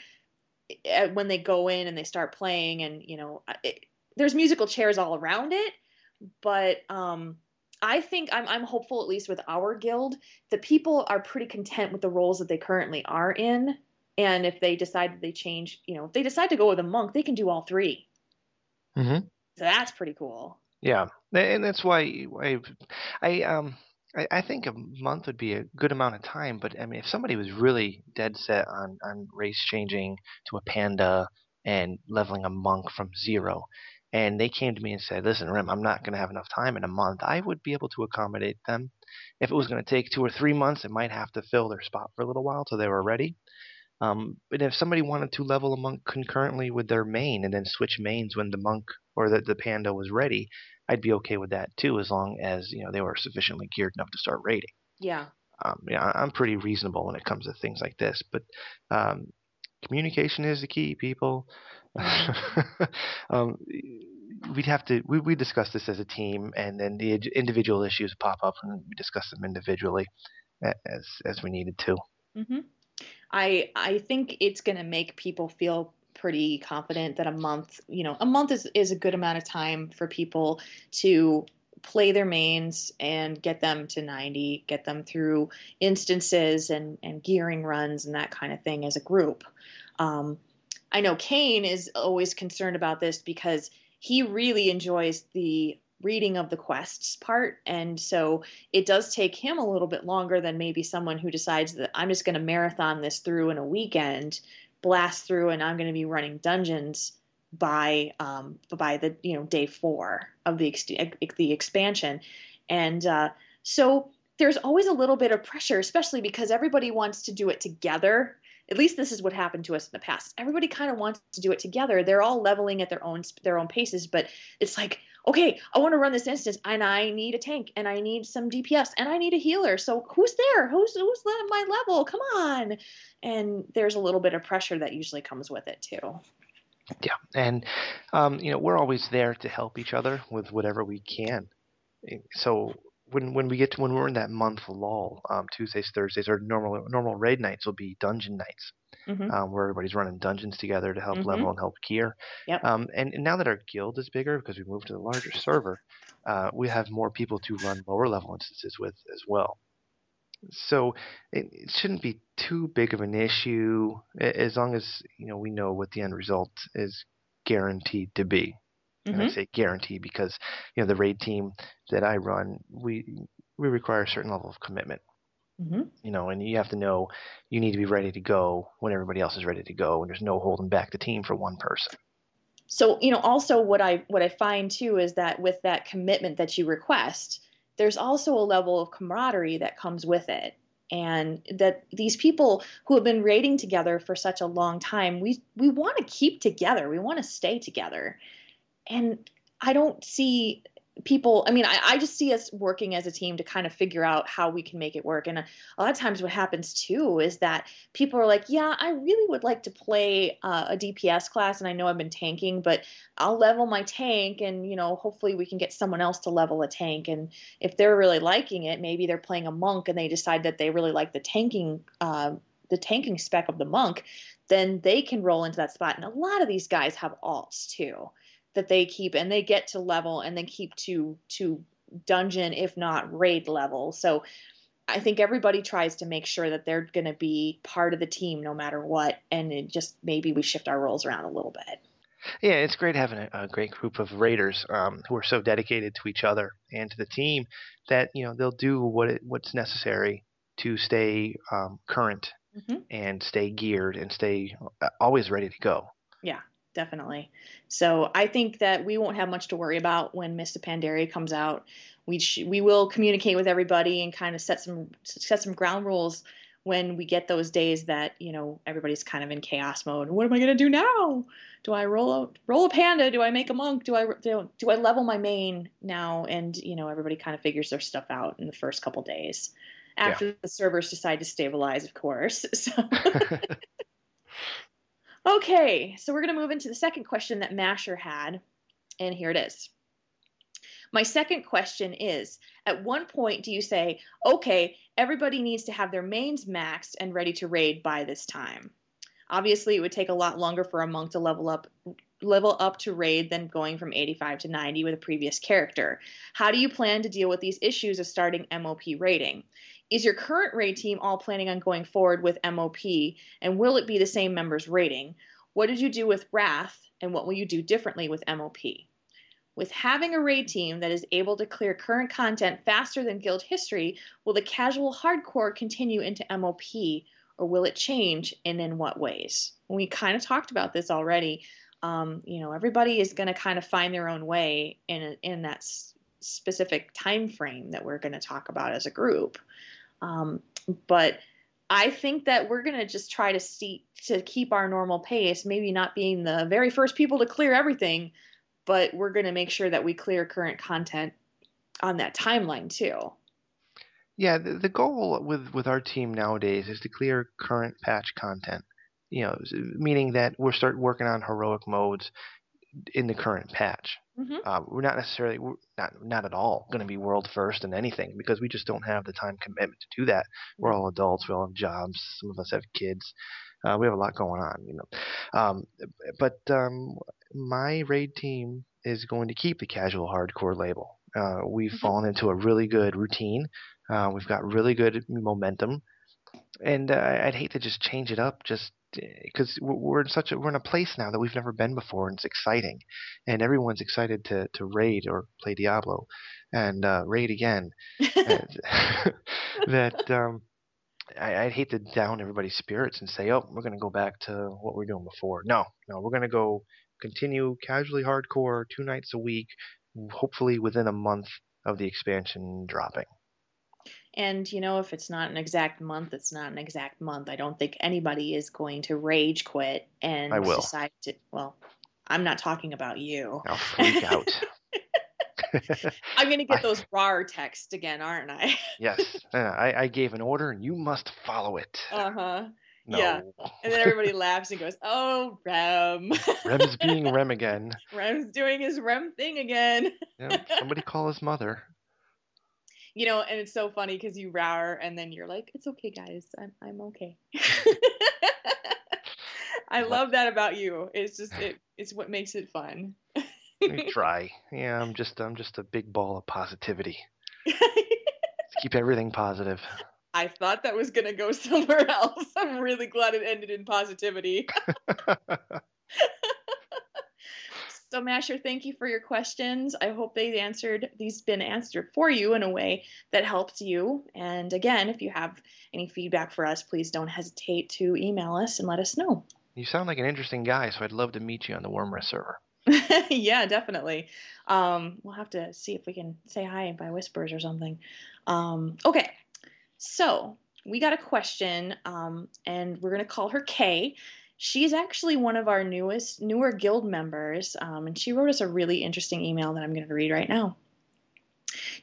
eh, when they go in and they start playing and you know it, there's musical chairs all around it but um I think I'm, I'm hopeful, at least with our guild, that people are pretty content with the roles that they currently are in. And if they decide that they change, you know, if they decide to go with a monk, they can do all 3 Mm-hmm. So that's pretty cool. Yeah, and that's why I, I um. I, I think a month would be a good amount of time, but I mean, if somebody was really dead set on, on race changing to a panda and leveling a monk from zero, and they came to me and said, "Listen, Rem, I'm not going to have enough time in a month," I would be able to accommodate them. If it was going to take two or three months, it might have to fill their spot for a little while till they were ready. Um, but if somebody wanted to level a monk concurrently with their main and then switch mains when the monk or the, the panda was ready, I'd be okay with that too, as long as you know they were sufficiently geared enough to start raiding. Yeah. Um, yeah, I'm pretty reasonable when it comes to things like this, but um, communication is the key, people. Mm-hmm. um, we'd have to we we discuss this as a team, and then the individual issues pop up, and we discuss them individually as as we needed to. Mm-hmm. I I think it's going to make people feel pretty confident that a month, you know, a month is is a good amount of time for people to play their mains and get them to 90, get them through instances and and gearing runs and that kind of thing as a group. Um, I know Kane is always concerned about this because he really enjoys the reading of the quests part. And so it does take him a little bit longer than maybe someone who decides that I'm just going to marathon this through in a weekend, blast through, and I'm going to be running dungeons by um, by the you know day four of the ex- the expansion. And uh, so there's always a little bit of pressure, especially because everybody wants to do it together at least this is what happened to us in the past. Everybody kind of wants to do it together. They're all leveling at their own their own paces, but it's like, okay, I want to run this instance, and I need a tank, and I need some DPS, and I need a healer. So who's there? Who's who's my level? Come on! And there's a little bit of pressure that usually comes with it too. Yeah, and um, you know we're always there to help each other with whatever we can. So when when we get to when we're in that month lull, um, Tuesdays, Thursdays, or normal normal raid nights will be dungeon nights, mm-hmm. um, where everybody's running dungeons together to help mm-hmm. level and help gear. Yep. Um, and, and, now that our guild is bigger because we moved to the larger server, uh, we have more people to run lower level instances with as well. So it, it shouldn't be too big of an issue as long as you know we know what the end result is guaranteed to be. Mm-hmm. And I mm-hmm. say guarantee because you know the raid team that I run, we we require a certain level of commitment. Mm-hmm. You know, and you have to know you need to be ready to go when everybody else is ready to go, and there's no holding back the team for one person. So you know, also what I what I find too is that with that commitment that you request, there's also a level of camaraderie that comes with it and that these people who have been raiding together for such a long time we we want to keep together we want to stay together and I don't see people i mean I, I, just see us working as a team to kind of figure out how we can make it work. And a, a lot of times what happens too is that people are like yeah i really would like to play uh, a dps class and i know i've been tanking but i'll level my tank and you know hopefully we can get someone else to level a tank. And if they're really liking it maybe they're playing a monk and they decide that they really like the tanking uh, the tanking spec of the monk then they can roll into that spot. And a lot of these guys have alts too that they keep and they get to level and then keep to to dungeon if not raid level so i think everybody tries to make sure that they're going to be part of the team no matter what and it just maybe we shift our roles around a little bit yeah, it's great having a, a great group of raiders um, who are so dedicated to each other and to the team that you know they'll do what it, what's necessary to stay um, current mm-hmm. and stay geared and stay uh, always ready to go. Yeah, definitely. So I think that we won't have much to worry about when of Pandaria comes out. We sh- we will communicate with everybody and kind of set some set some ground rules when we get those days that you know everybody's kind of in chaos mode. What am I gonna do now? Do I roll a roll a panda? Do I make a monk? Do I do, do I level my main now? And you know everybody kind of figures their stuff out in the first couple days after yeah. the servers decide to stabilize, of course. So Okay, so we're going to move into the second question that Masher had, and here it is. My second question is At one point, do you say, okay, everybody needs to have their mains maxed and ready to raid by this time? Obviously, it would take a lot longer for a monk to level up level up to raid than going from 85 to 90 with a previous character. How do you plan to deal with these issues of starting MOP raiding? Is your current raid team all planning on going forward with MOP, and will it be the same members rating? What did you do with Wrath, and what will you do differently with MOP? With having a raid team that is able to clear current content faster than guild history, will the casual hardcore continue into MOP or will it change and in what ways? We kind of talked about this already. Um, you know, everybody is going to kind of find their own way in in that specific time frame that we're going to talk about as a group. Um, but I think that we're going to just try to see to keep our normal pace, maybe not being the very first people to clear everything, but we're going to make sure that we clear current content on that timeline too. Yeah, the, the goal with with our team nowadays is to clear current patch content. You know, meaning that we're start working on heroic modes in the current patch. Mm-hmm. Uh, we're not necessarily we're not not at all going to be world first in anything because we just don't have the time commitment to do that. We're all adults. We all have jobs. Some of us have kids. Uh, we have a lot going on, you know. Um, but um, my raid team is going to keep the casual hardcore label. Uh, we've Mhm. fallen into a really good routine. Uh, we've got really good momentum, and uh, I'd hate to just change it up just because we're in such a we're in a place now that we've never been before, and it's exciting, and everyone's excited to to raid or play Diablo, and uh, raid again. That um, I, I'd hate to down everybody's spirits and say, oh, we're going to go back to what we are doing before. No, no, we're going to go continue casually hardcore two nights a week, hopefully within a month of the expansion dropping. And you know, if it's not an exact month, it's not an exact month. I don't think anybody is going to rage quit and I will. decide to. Well, I'm not talking about you. I'll freak out. I'm going to get I- those RAR texts again, aren't I? yes, uh, I, I gave an order and you must follow it. Uh huh. no. yeah. And then everybody laughs and goes, "Oh, Rem, Rem's being Rem again. Rem's doing his Rem thing again." Yeah, somebody call his mother. You know, and it's so funny because you roar and then you're like, "It's okay, guys. I'm I'm okay." I love that about you. It's just it it's what makes it fun. Try. Yeah, I'm just I'm just a big ball of positivity. Keep everything positive. I thought that was gonna go somewhere else. I'm really glad it ended in positivity. So Masher, thank you for your questions. I hope they've answered these been answered for you in a way that helped you. And again, if you have any feedback for us, please don't hesitate to email us and let us know. You sound like an interesting guy, so I'd love to meet you on the Wyrmrest server. yeah, definitely. Um, we'll have to see if we can say hi by whispers or something. Um, okay, so we got a question, um, and we're gonna call her Kay. She's actually one of our newest, newer guild members, um, and she wrote us a really interesting email that I'm going to read right now.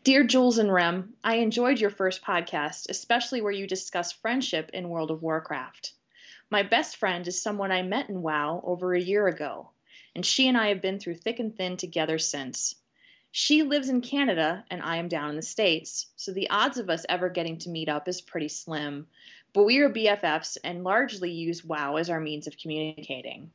Dear Jules and Rem, I enjoyed your first podcast, especially where you discuss friendship in World of Warcraft. My best friend is someone I met in WoW over a year ago, and she and I have been through thick and thin together since. She lives in Canada, and I am down in the States, so the odds of us ever getting to meet up is pretty slim. But we are BFFs and largely use WoW as our means of communicating.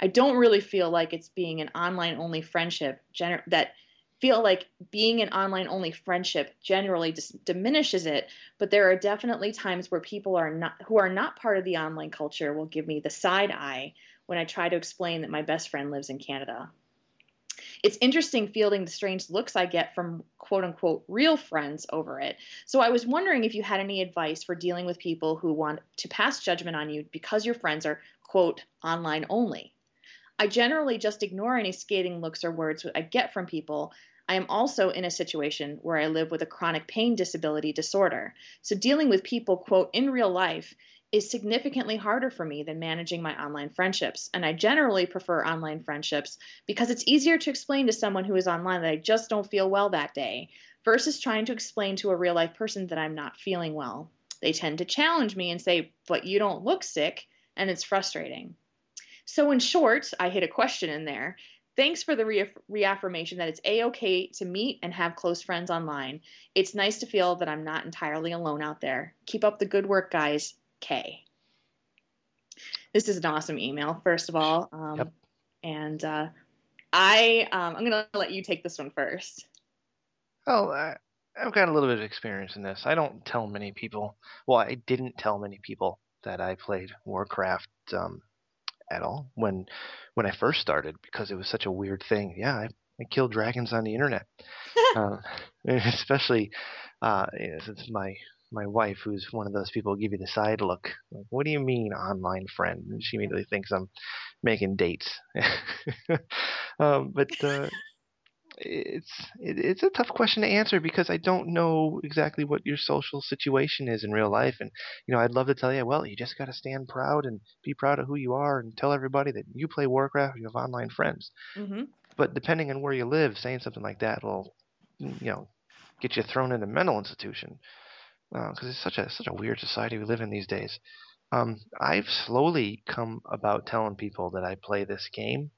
I don't really feel like it's being an online only friendship gener- that feel like being an online only friendship generally just diminishes it but there are definitely times where people are not who are not part of the online culture will give me the side eye when i try to explain that my best friend lives in canada it's interesting fielding the strange looks I get from quote unquote real friends over it. So I was wondering if you had any advice for dealing with people who want to pass judgment on you because your friends are quote online only. I generally just ignore any skating looks or words I get from people. I am also in a situation where I live with a chronic pain disability disorder. So dealing with people quote in real life is significantly harder for me than managing my online friendships. And I generally prefer online friendships because it's easier to explain to someone who is online that I just don't feel well that day versus trying to explain to a real life person that I'm not feeling well. They tend to challenge me and say, But you don't look sick, and it's frustrating. So, in short, I hit a question in there. Thanks for the reaff- reaffirmation that it's a okay to meet and have close friends online. It's nice to feel that I'm not entirely alone out there. Keep up the good work, guys. K. This is an awesome email, first of all. Um, Yep. And uh, I, um, I'm going to let you take this one first. Oh, I've got a little bit of experience in this. I don't tell many people. Well, I didn't tell many people that I played Warcraft um, at all when when I first started because it was such a weird thing. Yeah, I I kill dragons on the internet, uh, especially uh, since my my wife, who's one of those people who give you the side look, like, what do you mean online friend? And she immediately thinks I'm making dates. um, but uh, it's it, it's a tough question to answer because I don't know exactly what your social situation is in real life, and you know I'd love to tell you, well, you just got to stand proud and be proud of who you are, and tell everybody that you play Warcraft, you have online friends. Mm-hmm. But depending on where you live, saying something like that will, you know, get you thrown in a mental institution because uh, it's such a such a weird society we live in these days. Um, I've slowly come about telling people that I play this game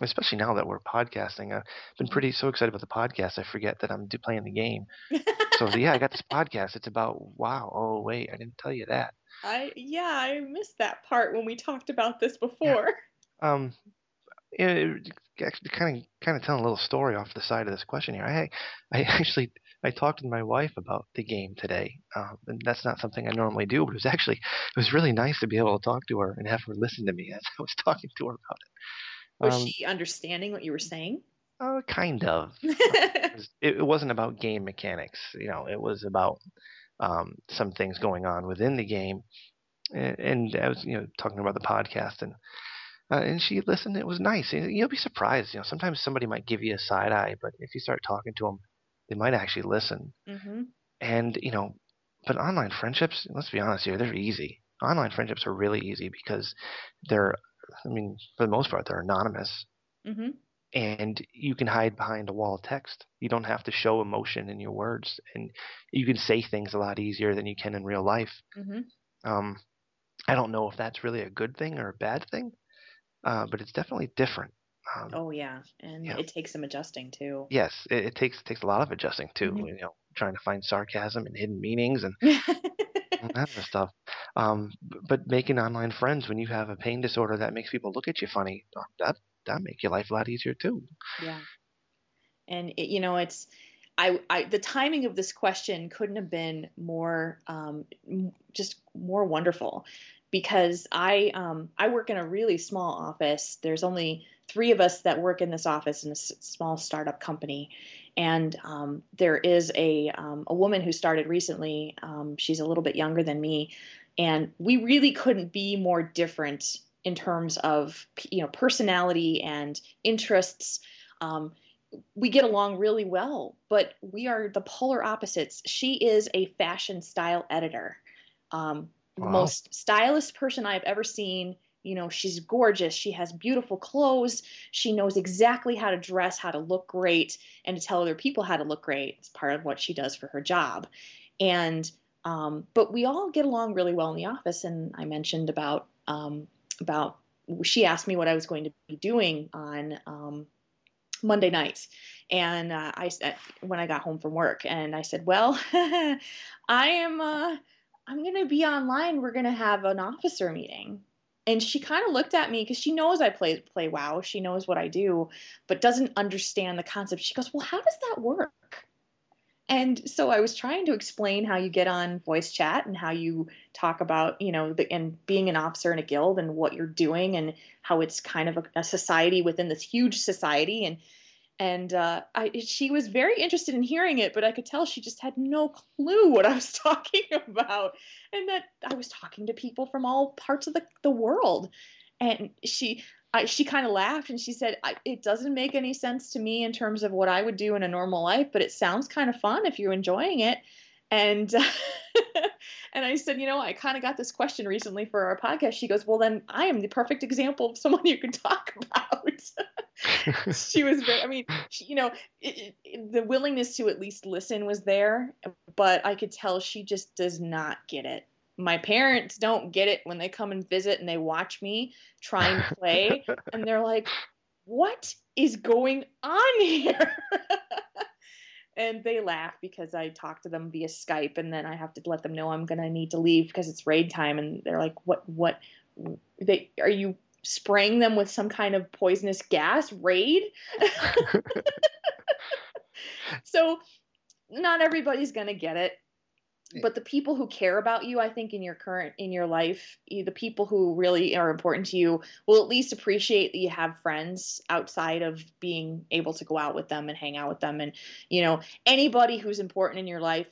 especially now that we're podcasting. I've been pretty so excited about the podcast, I forget that I'm playing the game. so yeah, I got this podcast. It's about wow. Oh wait, I didn't tell you that. I yeah, I missed that part when we talked about this before. Yeah. Um, it, actually kind of kind of telling a little story off the side of this question here. I I actually I talked to my wife about the game today, um, and that's not something I normally do. But it was actually it was really nice to be able to talk to her and have her listen to me as I was talking to her about it. Was um, she understanding what you were saying? Uh, kind of. it, it, wasn't about game mechanics. You know, it was about um, some things going on within the game. And, and, I was, you know, talking about the podcast, and uh, and she listened. It was nice. And you'll be surprised. You know, sometimes somebody might give you a side eye, but if you start talking to them, they might actually listen. Mm-hmm. And you know, but online friendships, let's be honest here, they're easy. Online friendships are really easy because they're I mean, for the most part, they're anonymous. Mm-hmm. And you can hide behind a wall of text. You don't have to show emotion in your words, and you can say things a lot easier than you can in real life. Mm-hmm. Um, I don't know if that's really a good thing or a bad thing, uh, but it's definitely different. Um, oh yeah, and yeah. it takes some adjusting too. Yes, it, it takes takes a lot of adjusting too. Mm-hmm. You know, trying to find sarcasm and hidden meanings and that kind of stuff. Um, but making online friends when you have a pain disorder that makes people look at you funny, uh, that that make your life a lot easier too. Yeah, and it, you know it's. I, I, the timing of this question couldn't have been more um, just more wonderful because I um, I work in a really small office. There's only three of us that work in this office in a s- small startup company, and um, there is a um, a woman who started recently. Um, she's a little bit younger than me, and we really couldn't be more different in terms of you know personality and interests. Um, we get along really well, but we are the polar opposites. She is a fashion style editor. Um, wow. Most stylist person I've ever seen. You know she's gorgeous. She has beautiful clothes. She knows exactly how to dress how to look great and to tell other people how to look great. It's part of what she does for her job. And um, but we all get along really well in the office. And i mentioned about um, about she asked me what i was going to be doing on um, monday nights. And uh, i said when i got home from work. And i said well i am uh, i'm going to be online we're going to have an officer meeting and she kind of looked at me because she knows I play play WoW. She knows what I do, but doesn't understand the concept. She goes, "Well, how does that work?" And so I was trying to explain how you get on voice chat and how you talk about, you know, the, and being an officer in a guild and what you're doing and how it's kind of a, a society within this huge society. And and uh, I, she was very interested in hearing it, but I could tell she just had no clue what I was talking about, and that I was talking to people from all parts of the, the world. And she, I, she kind of laughed and she said, "It doesn't make any sense to me in terms of what I would do in a normal life, but it sounds kind of fun if you're enjoying it." And and I said, you know, I kind of got this question recently for our podcast. She goes, well, then I am the perfect example of someone you can talk about. she was very, I mean, she, you know, it, it, the willingness to at least listen was there, but I could tell she just does not get it. My parents don't get it when they come and visit and they watch me try and play, and they're like, what is going on here? and they laugh because I talk to them via Skype and then I have to let them know I'm gonna need to leave because it's raid time and they're like, what what they are you spraying them with some kind of poisonous gas raid? so not everybody's gonna get it. but the people who care about you i think in your current in your life the people who really are important to you will at least appreciate that you have friends outside of being able to go out with them and hang out with them and you know anybody who's important in your life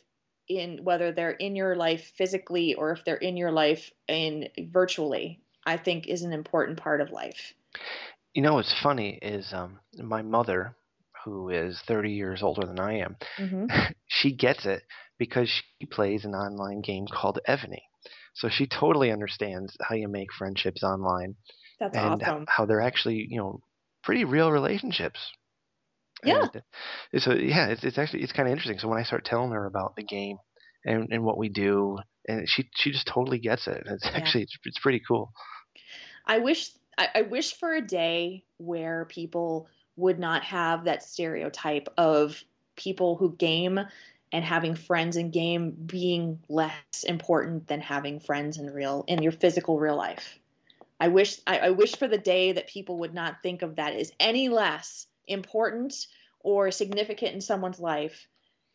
in whether they're in your life physically or if they're in your life in virtually i think is an important part of life you know what's funny is um, my mother who is 30 years older than i am mm-hmm. she gets it because she plays an online game called Evony. So she totally understands how you make friendships online. That's and awesome. How they're actually, you know, pretty real relationships. Yeah. And so yeah, it's it's actually it's kind of interesting. So when I start telling her about the game and and what we do, and she she just totally gets it. It's yeah. actually it's, it's pretty cool. I wish I, I wish for a day where people would not have that stereotype of people who game and having friends in game being less important than having friends in real in your physical real life. I wish I, I wish for the day that people would not think of that as any less important or significant in someone's life.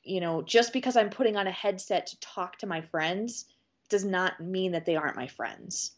You know, just because I'm putting on a headset to talk to my friends does not mean that they aren't my friends.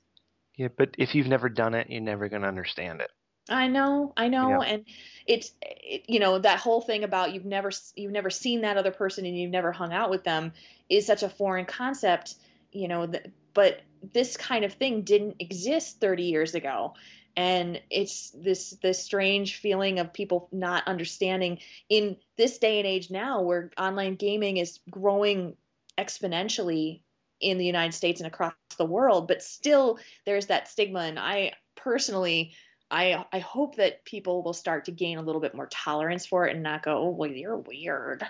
Yeah, but if you've never done it, you're never going to understand it. I know, I know, yeah. and it's it, you know that whole thing about you've never you've never seen that other person and you've never hung out with them is such a foreign concept, you know. That, but this kind of thing didn't exist 30 years ago, and it's this this strange feeling of people not understanding in this day and age now where online gaming is growing exponentially in the United States and across the world, but still there's that stigma, and I personally I I hope that people will start to gain a little bit more tolerance for it and not go, oh, well, you're weird.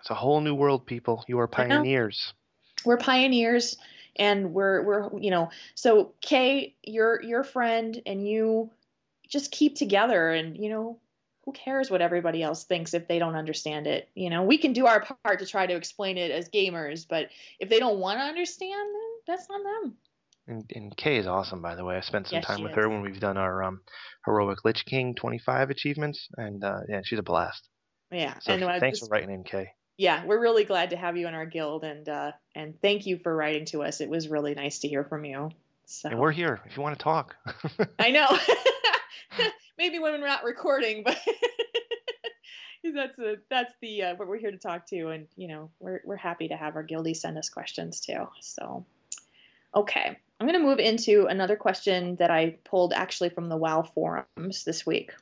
It's a whole new world, people. You are pioneers. We're pioneers, and we're we're you know. So Kay, your your friend and you just keep together, and you know who cares what everybody else thinks if they don't understand it you know we can do our part to try to explain it as gamers but if they don't want to understand then that's on them and, and Kay is awesome, by the way. I spent some yes, time with is. her when we've done our um, heroic Lich King 25 achievements, and uh, yeah, she's a blast. Yeah, so and uh, thanks for writing in, Kay. Yeah, we're really glad to have you in our guild, and uh, and thank you for writing to us. It was really nice to hear from you. So. And we're here if you want to talk. I know. Maybe when we're not recording, but that's a, that's the uh, what we're here to talk to, and you know we're we're happy to have our guildies send us questions too. So, okay. I'm going to move into another question that I pulled actually from the WoW forums this week.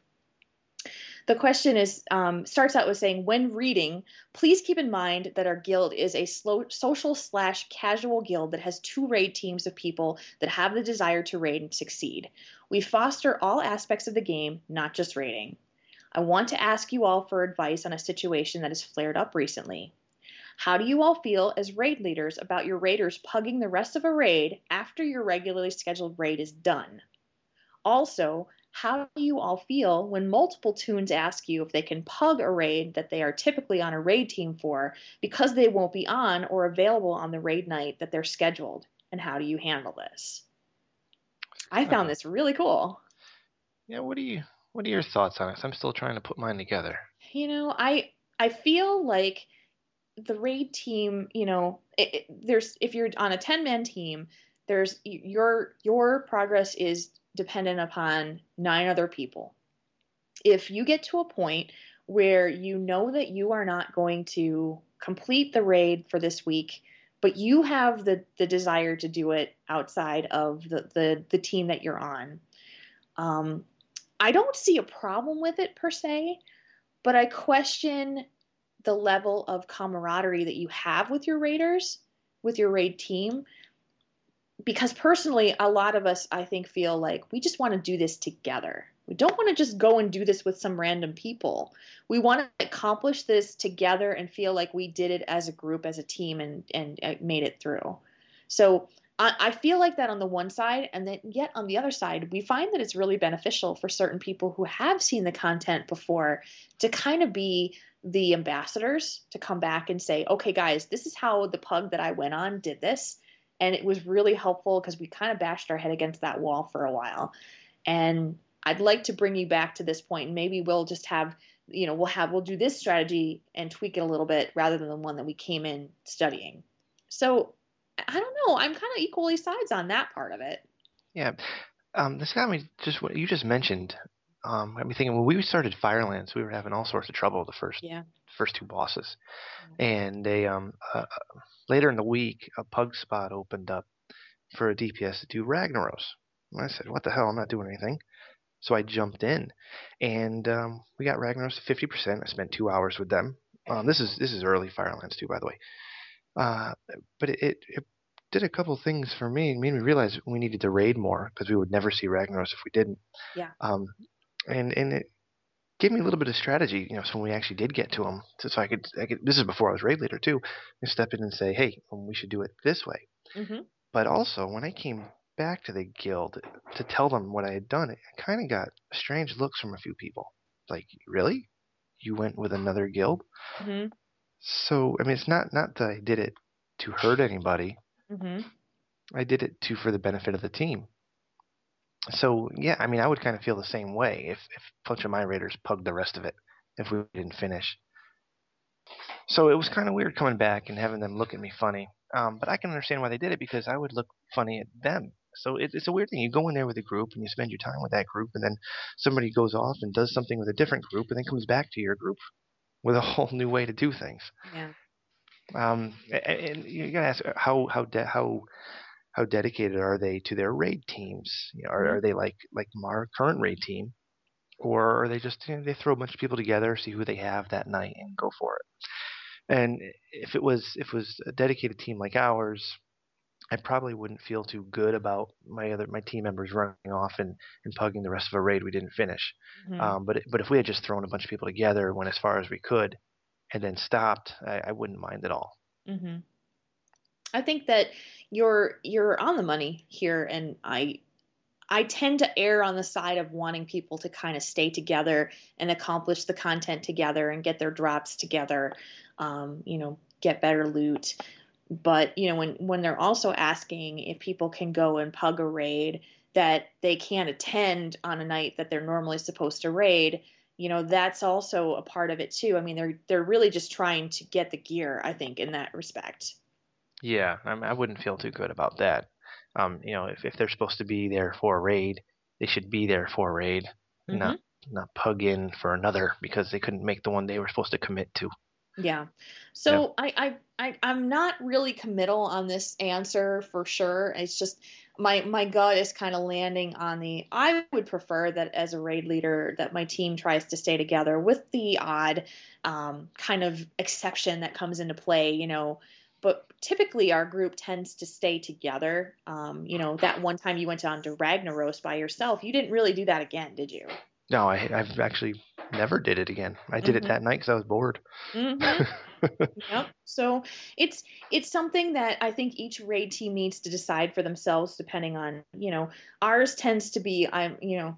The question is um, starts out with saying, when reading, please keep in mind that our guild is a slow, social slash casual guild that has two raid teams of people that have the desire to raid and succeed. We foster all aspects of the game, not just raiding. I want to ask you all for advice on a situation that has flared up recently. How do you all feel as raid leaders about your raiders pugging the rest of a raid after your regularly scheduled raid is done? Also, how do you all feel when multiple toons ask you if they can pug a raid that they are typically on a raid team for because they won't be on or available on the raid night that they're scheduled? And how do you handle this? I uh, found this really cool. Yeah, what do you what are your thoughts on this? I'm still trying to put mine together. You know, I I feel like the raid team, you know, it, it, there's if you're on a 10 man team, there's your your progress is dependent upon nine other people. If you get to a point where you know that you are not going to complete the raid for this week, but you have the the desire to do it outside of the the, the team that you're on. Um, I don't see a problem with it per se, but I question the level of camaraderie that you have with your raiders, with your raid team. Because personally, a lot of us, I think, feel like we just want to do this together. We don't want to just go and do this with some random people. We want to accomplish this together and feel like we did it as a group, as a team, and, and uh, made it through. So I, I feel like that on the one side, and then yet on the other side, we find that it's really beneficial for certain people who have seen the content before to kind of be the ambassadors to come back and say, okay, guys, this is how the pug that I went on did this. And it was really helpful because we kind of bashed our head against that wall for a while. And I'd like to bring you back to this point, and maybe we'll just have, you know, we'll have, we'll do this strategy and tweak it a little bit rather than the one that we came in studying. So I don't know. I'm kind of equally sides on that part of it. Yeah. Um, this got me just what you just mentioned. Um, got me thinking when we started Firelands, we were having all sorts of trouble the first Yeah. first two bosses, Mm-hmm. and they um uh, later in the week a pug spot opened up for a DPS to do Ragnaros. And I said, "What the hell? I'm not doing anything." So I jumped in, and um, we got Ragnaros to 50%. I spent two hours with them. Um, this is this is early Firelands too, by the way. Uh, but it, it, it did a couple things for me. It made me realize we needed to raid more because we would never see Ragnaros if we didn't. Yeah. Um, and and it gave me a little bit of strategy, you know, so when we actually did get to them, so, so I could I could. This is before I was raid leader too. I step in and say, hey, um, we should do it this way. Mm-hmm. But also when I came back to the guild to tell them what I had done, I kind of got strange looks from a few people. Like, really? You went with another guild? Mm-hmm. So I mean, it's not not that I did it to hurt anybody. Mm-hmm. I did it too for the benefit of the team. So yeah, I mean, I would kind of feel the same way if if a bunch of my raiders pugged the rest of it if we didn't finish. So it was kind of weird coming back and having them look at me funny. Um, but I can understand why they did it because I would look funny at them. So it, it's a weird thing. You go in there with a group and you spend your time with that group, and then somebody goes off and does something with a different group, and then comes back to your group with a whole new way to do things. Yeah. Um, a- a- and you gotta ask how how de- how how dedicated are they to their raid teams? You know, are, are they like like our current raid team, or are they just you know, they throw a bunch of people together, see who they have that night, and go for it? And if it was if it was a dedicated team like ours, I probably wouldn't feel too good about my other my team members running off and, and pugging the rest of a raid we didn't finish. Mhm. Um, but but if we had just thrown a bunch of people together, went as far as we could, and then stopped, I, I wouldn't mind at all. hmm I think that you're you're on the money here, and I I tend to err on the side of wanting people to kind of stay together and accomplish the content together and get their drops together, um, you know, get better loot. But you know, when when they're also asking if people can go and pug a raid that they can't attend on a night that they're normally supposed to raid, you know, that's also a part of it too. I mean, they're they're really just trying to get the gear, I think, in that respect. Yeah, I, mean, I wouldn't feel too good about that. Um, you know, if if they're supposed to be there for a raid, they should be there for a raid, not not pug in for another because they couldn't make the one they were supposed to commit to. Yeah. So I, I I I'm not really committal on this answer for sure. It's just my my gut is kind of landing on the I would prefer that as a raid leader that my team tries to stay together with the odd um, kind of exception that comes into play, you know. But typically our group tends to stay together. Um, you know, that one time you went on to Ragnaros by yourself, you didn't really do that again, did you? No, I I've actually never did it again. I did Mhm. it that night because I was bored. Mm-hmm. Yep. So it's it's something that I think each raid team needs to decide for themselves, depending on you know ours tends to be I'm you know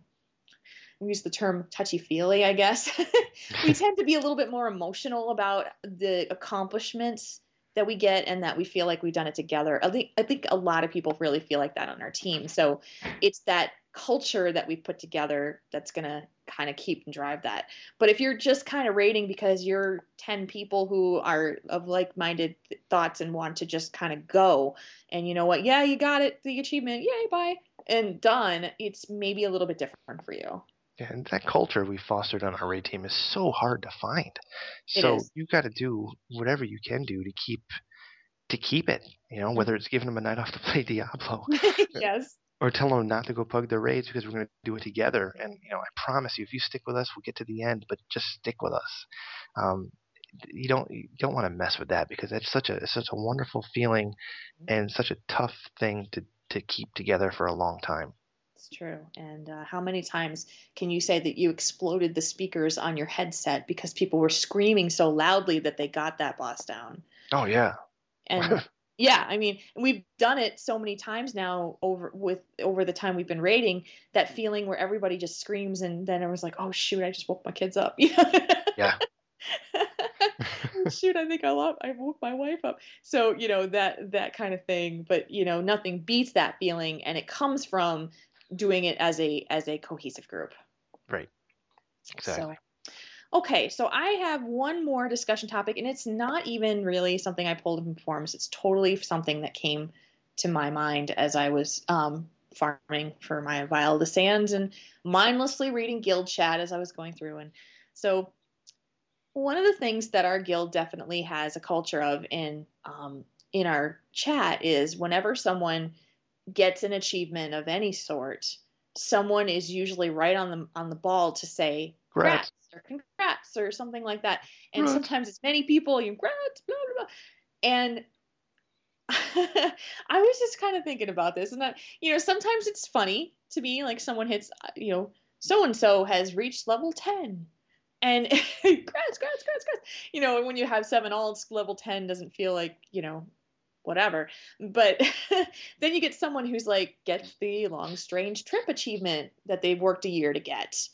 we use the term touchy feely I guess we tend to be a little bit more emotional about the accomplishments that we get and that we feel like we've done it together. I think I think a lot of people really feel like that on our team. So it's that culture that we put together that's gonna kind of keep and drive that. But if you're just kind of rating because you're 10 people who are of like-minded thoughts and want to just kind of go and you know what, yeah, you got it, the achievement, yay, bye, and done, it's maybe a little bit different for you. Yeah, and that culture we fostered on our raid team is so hard to find. So you got to do whatever you can do to keep to keep it. You know, mm-hmm. whether it's giving them a night off to play Diablo yes. Or tell them not to go pug their raids because we're going to do it together. And you know, I promise you, if you stick with us, we'll get to the end. But just stick with us. Um, you don't you don't want to mess with that because that's such a it's such a wonderful feeling and such a tough thing to to keep together for a long time. It's true. And uh, how many times can you say that you exploded the speakers on your headset because people were screaming so loudly that they got that boss down? Oh yeah, And yeah, I mean, we've done it so many times now over with over the time we've been rating. That feeling where everybody just screams and then it was like, oh shoot, I just woke my kids up. Yeah. shoot, I think I love I woke my wife up. So you know that that kind of thing. But you know, nothing beats that feeling, and it comes from doing it as a as a cohesive group. right. Exactly. So, Okay, so I have one more discussion topic, and it's not even really something I pulled from forums. It's totally something that came to my mind as I was um, farming for my Vial of the Sands and mindlessly reading guild chat as I was going through. And so, one of the things that our guild definitely has a culture of in um, in our chat is whenever someone gets an achievement of any sort, someone is usually right on the on the ball to say congrats or congrats or something like that. And sometimes it's many people, you congrats, blah blah blah. And I was just kind of thinking about this, and that you know sometimes it's funny to me, like someone hits, uh, you know, so and so has reached level ten, and congrats, congrats, congrats, congrats. You know, when you have seven alts, level ten doesn't feel like you know whatever. But then you get someone who's like gets the long strange trip achievement that they've worked a year to get.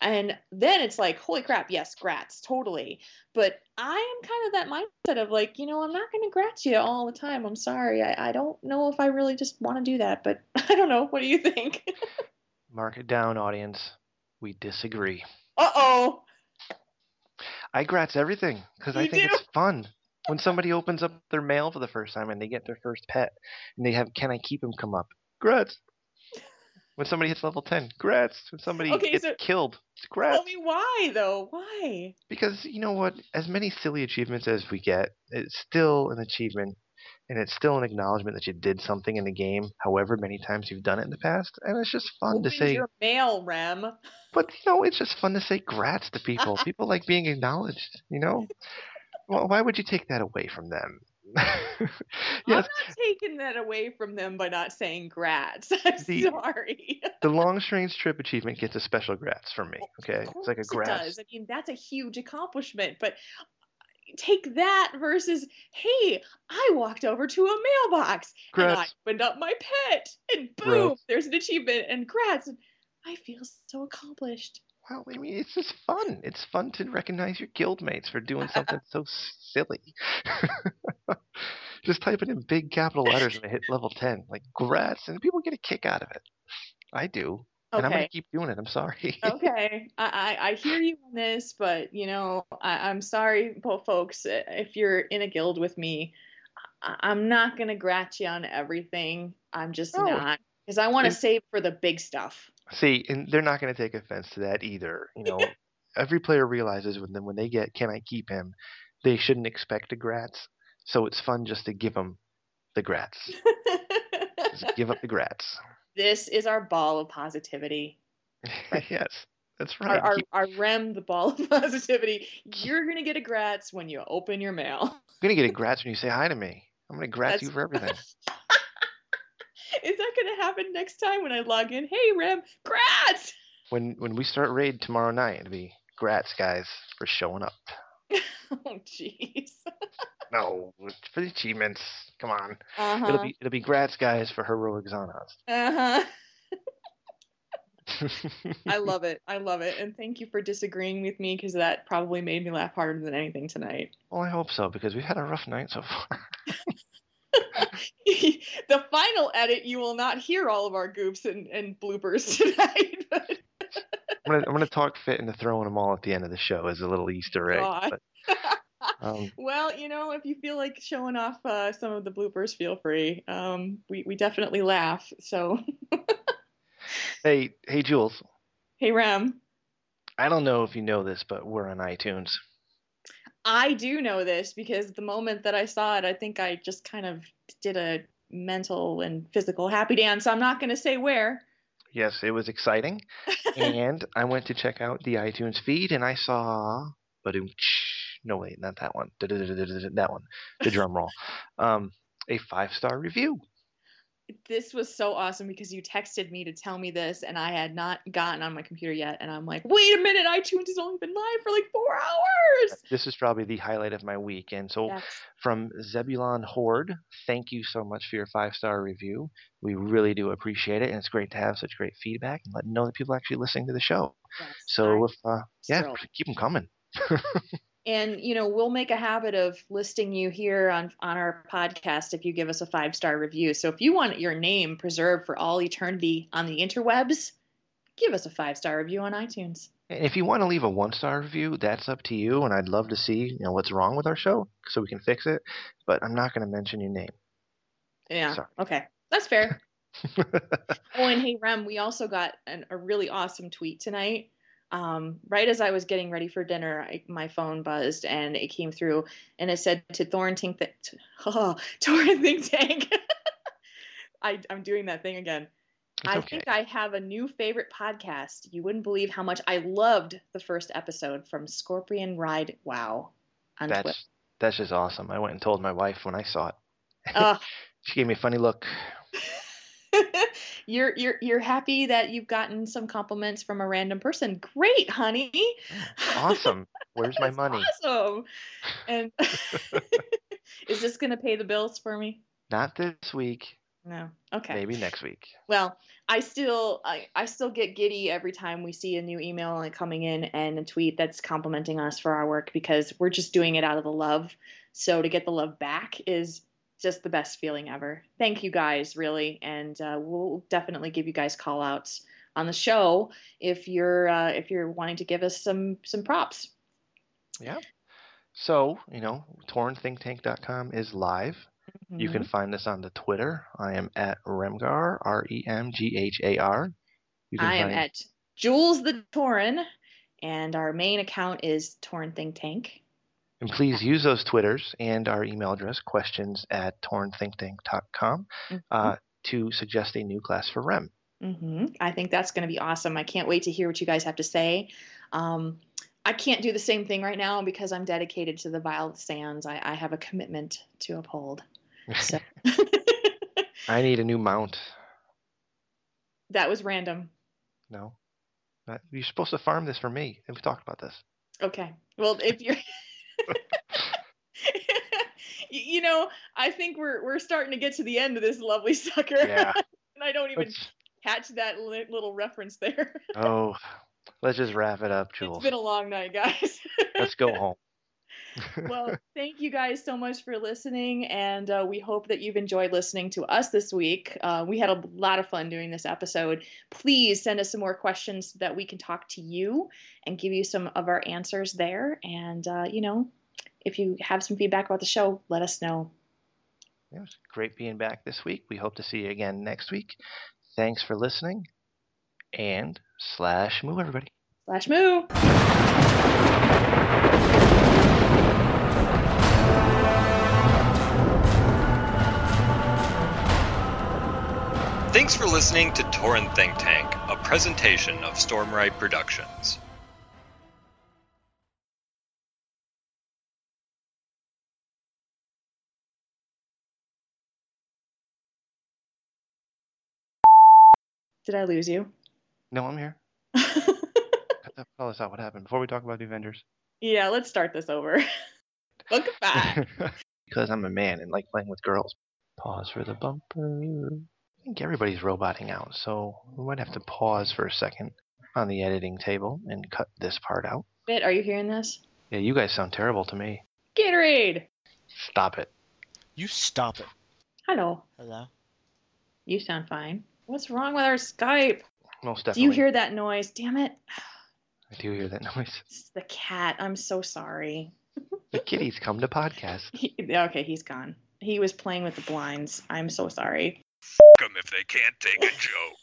And then it's like, holy crap, yes, grats, totally. But I am kind of that mindset of like, you know, I'm not going to grat you all the time. I'm sorry. I, I don't know if I really just want to do that, but I don't know. What do you think? Mark it down, audience. We disagree. Uh oh. I grats everything because I think do? it's fun. When somebody opens up their mail for the first time and they get their first pet and they have, can I keep him come up? Grats. When somebody hits level 10, grats. When somebody okay, gets so killed, grats. Tell me why, though. Why? Because, you know what? As many silly achievements as we get, it's still an achievement. And it's still an acknowledgement that you did something in the game, however many times you've done it in the past. And it's just fun Open to say. your mail, Rem. But, you know, it's just fun to say grats to people. people like being acknowledged, you know? well, why would you take that away from them? yes. I'm not taking that away from them by not saying grats. I'm the, sorry. the long strange trip achievement gets a special grats from me. Okay, it's like a grats. It does. I mean, that's a huge accomplishment, but uh, take that versus hey i walked over to a mailbox grats. and i opened up my pet and boom there's an achievement and grats and i feel so accomplished well, I mean, it's just fun. It's fun to recognize your guildmates for doing something so silly. just type it in big capital letters and hit level 10. Like, grats. And people get a kick out of it. I do. Okay. And I'm going to keep doing it. I'm sorry. okay. I, I, I, hear you on this, but, you know, I, I'm sorry, folks. If you're in a guild with me, I, am not going to grat you on everything. I'm just no. not. Because I want to save for the big stuff. See, and they're not going to take offense to that either. You know, every player realizes when them when they get can I keep him, they shouldn't expect a grats. So it's fun just to give them the grats. just give up the grats. This is our ball of positivity. Right. yes, that's right. Our, our, our, REM, the ball of positivity. You're gonna get a grats when you open your mail. You're gonna get a grats when you say hi to me. I'm gonna grats that's, you for everything. Is that going to happen next time when I log in? Hey, Rem, grats! When when we start raid tomorrow night, it'll be grats, guys, for showing up. oh, jeez. no, for the achievements. Come on. Uh-huh. It'll be it'll be grats, guys, for heroic Zon'ozz. Uh huh. I love it. I love it. And thank you for disagreeing with me because that probably made me laugh harder than anything tonight. Well, I hope so because we've had a rough night so far. the final edit, you will not hear all of our goofs and, and bloopers tonight. I'm gonna I'm gonna talk fit into throwing them all at the end of the show as a little Easter egg. But, um, well, you know, if you feel like showing off uh, some of the bloopers, feel free. Um, we we definitely laugh. So. hey, hey, Jules. Hey, Ram. I don't know if you know this, but we're on iTunes. I do know this because the moment that I saw it, I think I just kind of did a mental and physical happy dance. I'm not going to say where. Yes, it was exciting. and I went to check out the iTunes feed and I saw. No, wait, not that one. That one. The drum roll. Um, a five star review this was so awesome because you texted me to tell me this and I had not gotten on my computer yet and I'm like, wait a minute, iTunes has only been live for like four hours. This is probably the highlight of my week. And so yes. from Zebulon Horde, thank you so much for your five star review. We really do appreciate it and it's great to have such great feedback and let know that people are actually listening to the show. Yes, so if uh, yeah, keep them coming. and you know we'll make a habit of listing you here on on our podcast if you give us a five star review so if you want your name preserved for all eternity on the interwebs give us a five star review on itunes And if you want to leave a one star review, that's up to you, and I'd love to see you know what's wrong with our show so we can fix it. But I'm not going to mention your name. Yeah. Sorry. Okay. That's fair. oh, and hey, Rem, we also got an, a really awesome tweet tonight. Um, right as I was getting ready for dinner, I, my phone buzzed and it came through, and it said to Thorn Think that oh, Thorn Think Tank. I, I'm doing that thing again. It's I okay. think I have a new favorite podcast. You wouldn't believe how much I loved the first episode from Scorpion Ride Wow on Twitter. that's that's just awesome. I went and told my wife when I saw it. Ugh. She gave me a funny look. you're you're you're happy that you've gotten some compliments from a random person. Great, honey. Awesome. Where's my money? Awesome. And is this gonna pay the bills for me? Not this week. No. Okay. Maybe next week. Well, I still I, I still get giddy every time we see a new email coming in and a tweet that's complimenting us for our work because we're just doing it out of the love. So to get the love back is just the best feeling ever. Thank you guys, really, and uh, we'll definitely give you guys call outs on the show if you're uh, if you're wanting to give us some some props. Yeah. So, you know, taurenthinktank.com is live. You can find us on the Twitter. I am at Remghar, R E M G H A R. I am find- at Jules the Tauren, and our main account is Tauren Think Tank. And please use those Twitters and our email address, questions at taurenthinktank.com, uh, to suggest a new class for REM. hmm I think that's going to be awesome. I can't wait to hear what you guys have to say. Um, I can't do the same thing right now because I'm dedicated to the Vile Sands. I, I have a commitment to uphold. So I need a new mount. that was random. No. Not, you're supposed to farm this for me. And we talked about this. Okay. Well, if you're. You- know, I think we're we're starting to get to the end of this lovely sucker, Yeah. and I don't even Let's, catch that li- little reference there. oh, let's just wrap it up, It's been a long night, guys. Let's go home. Well, thank you guys so much for listening, and uh, we hope that you've enjoyed listening to us this week. Uh, we had a lot of fun doing this episode. Please send us some more questions so that we can talk to you and give you some of our answers there. And, uh, you know, if you have some feedback about the show, let us know. It was great being back this week. We hope to see you again next week. Thanks for listening. And slash moo, everybody. Slash moo! Thanks for listening to Tauren Think Tank, a presentation of Stormright Productions. Did I lose you? No, I'm here. Cut that- Tell us out what happened before we talk about the Avengers. yeah, let's start this over. Welcome back. because I'm a man and like playing with girls. Pause for the bumper. I think everybody's roboting out, so we might have to pause for a second on the editing table and cut this part out. Bit, are you hearing this? Yeah, you guys sound terrible to me. Gatorade! Stop it. You stop it. Hello. Hello? You sound fine. What's wrong with our Skype? Most definitely. Do you hear that noise? Damn it. I do hear that noise. It's the cat. I'm so sorry. The kitties come to podcast. He, okay, he's gone. He was playing with the blinds. I'm so sorry. Come if they can't take a joke.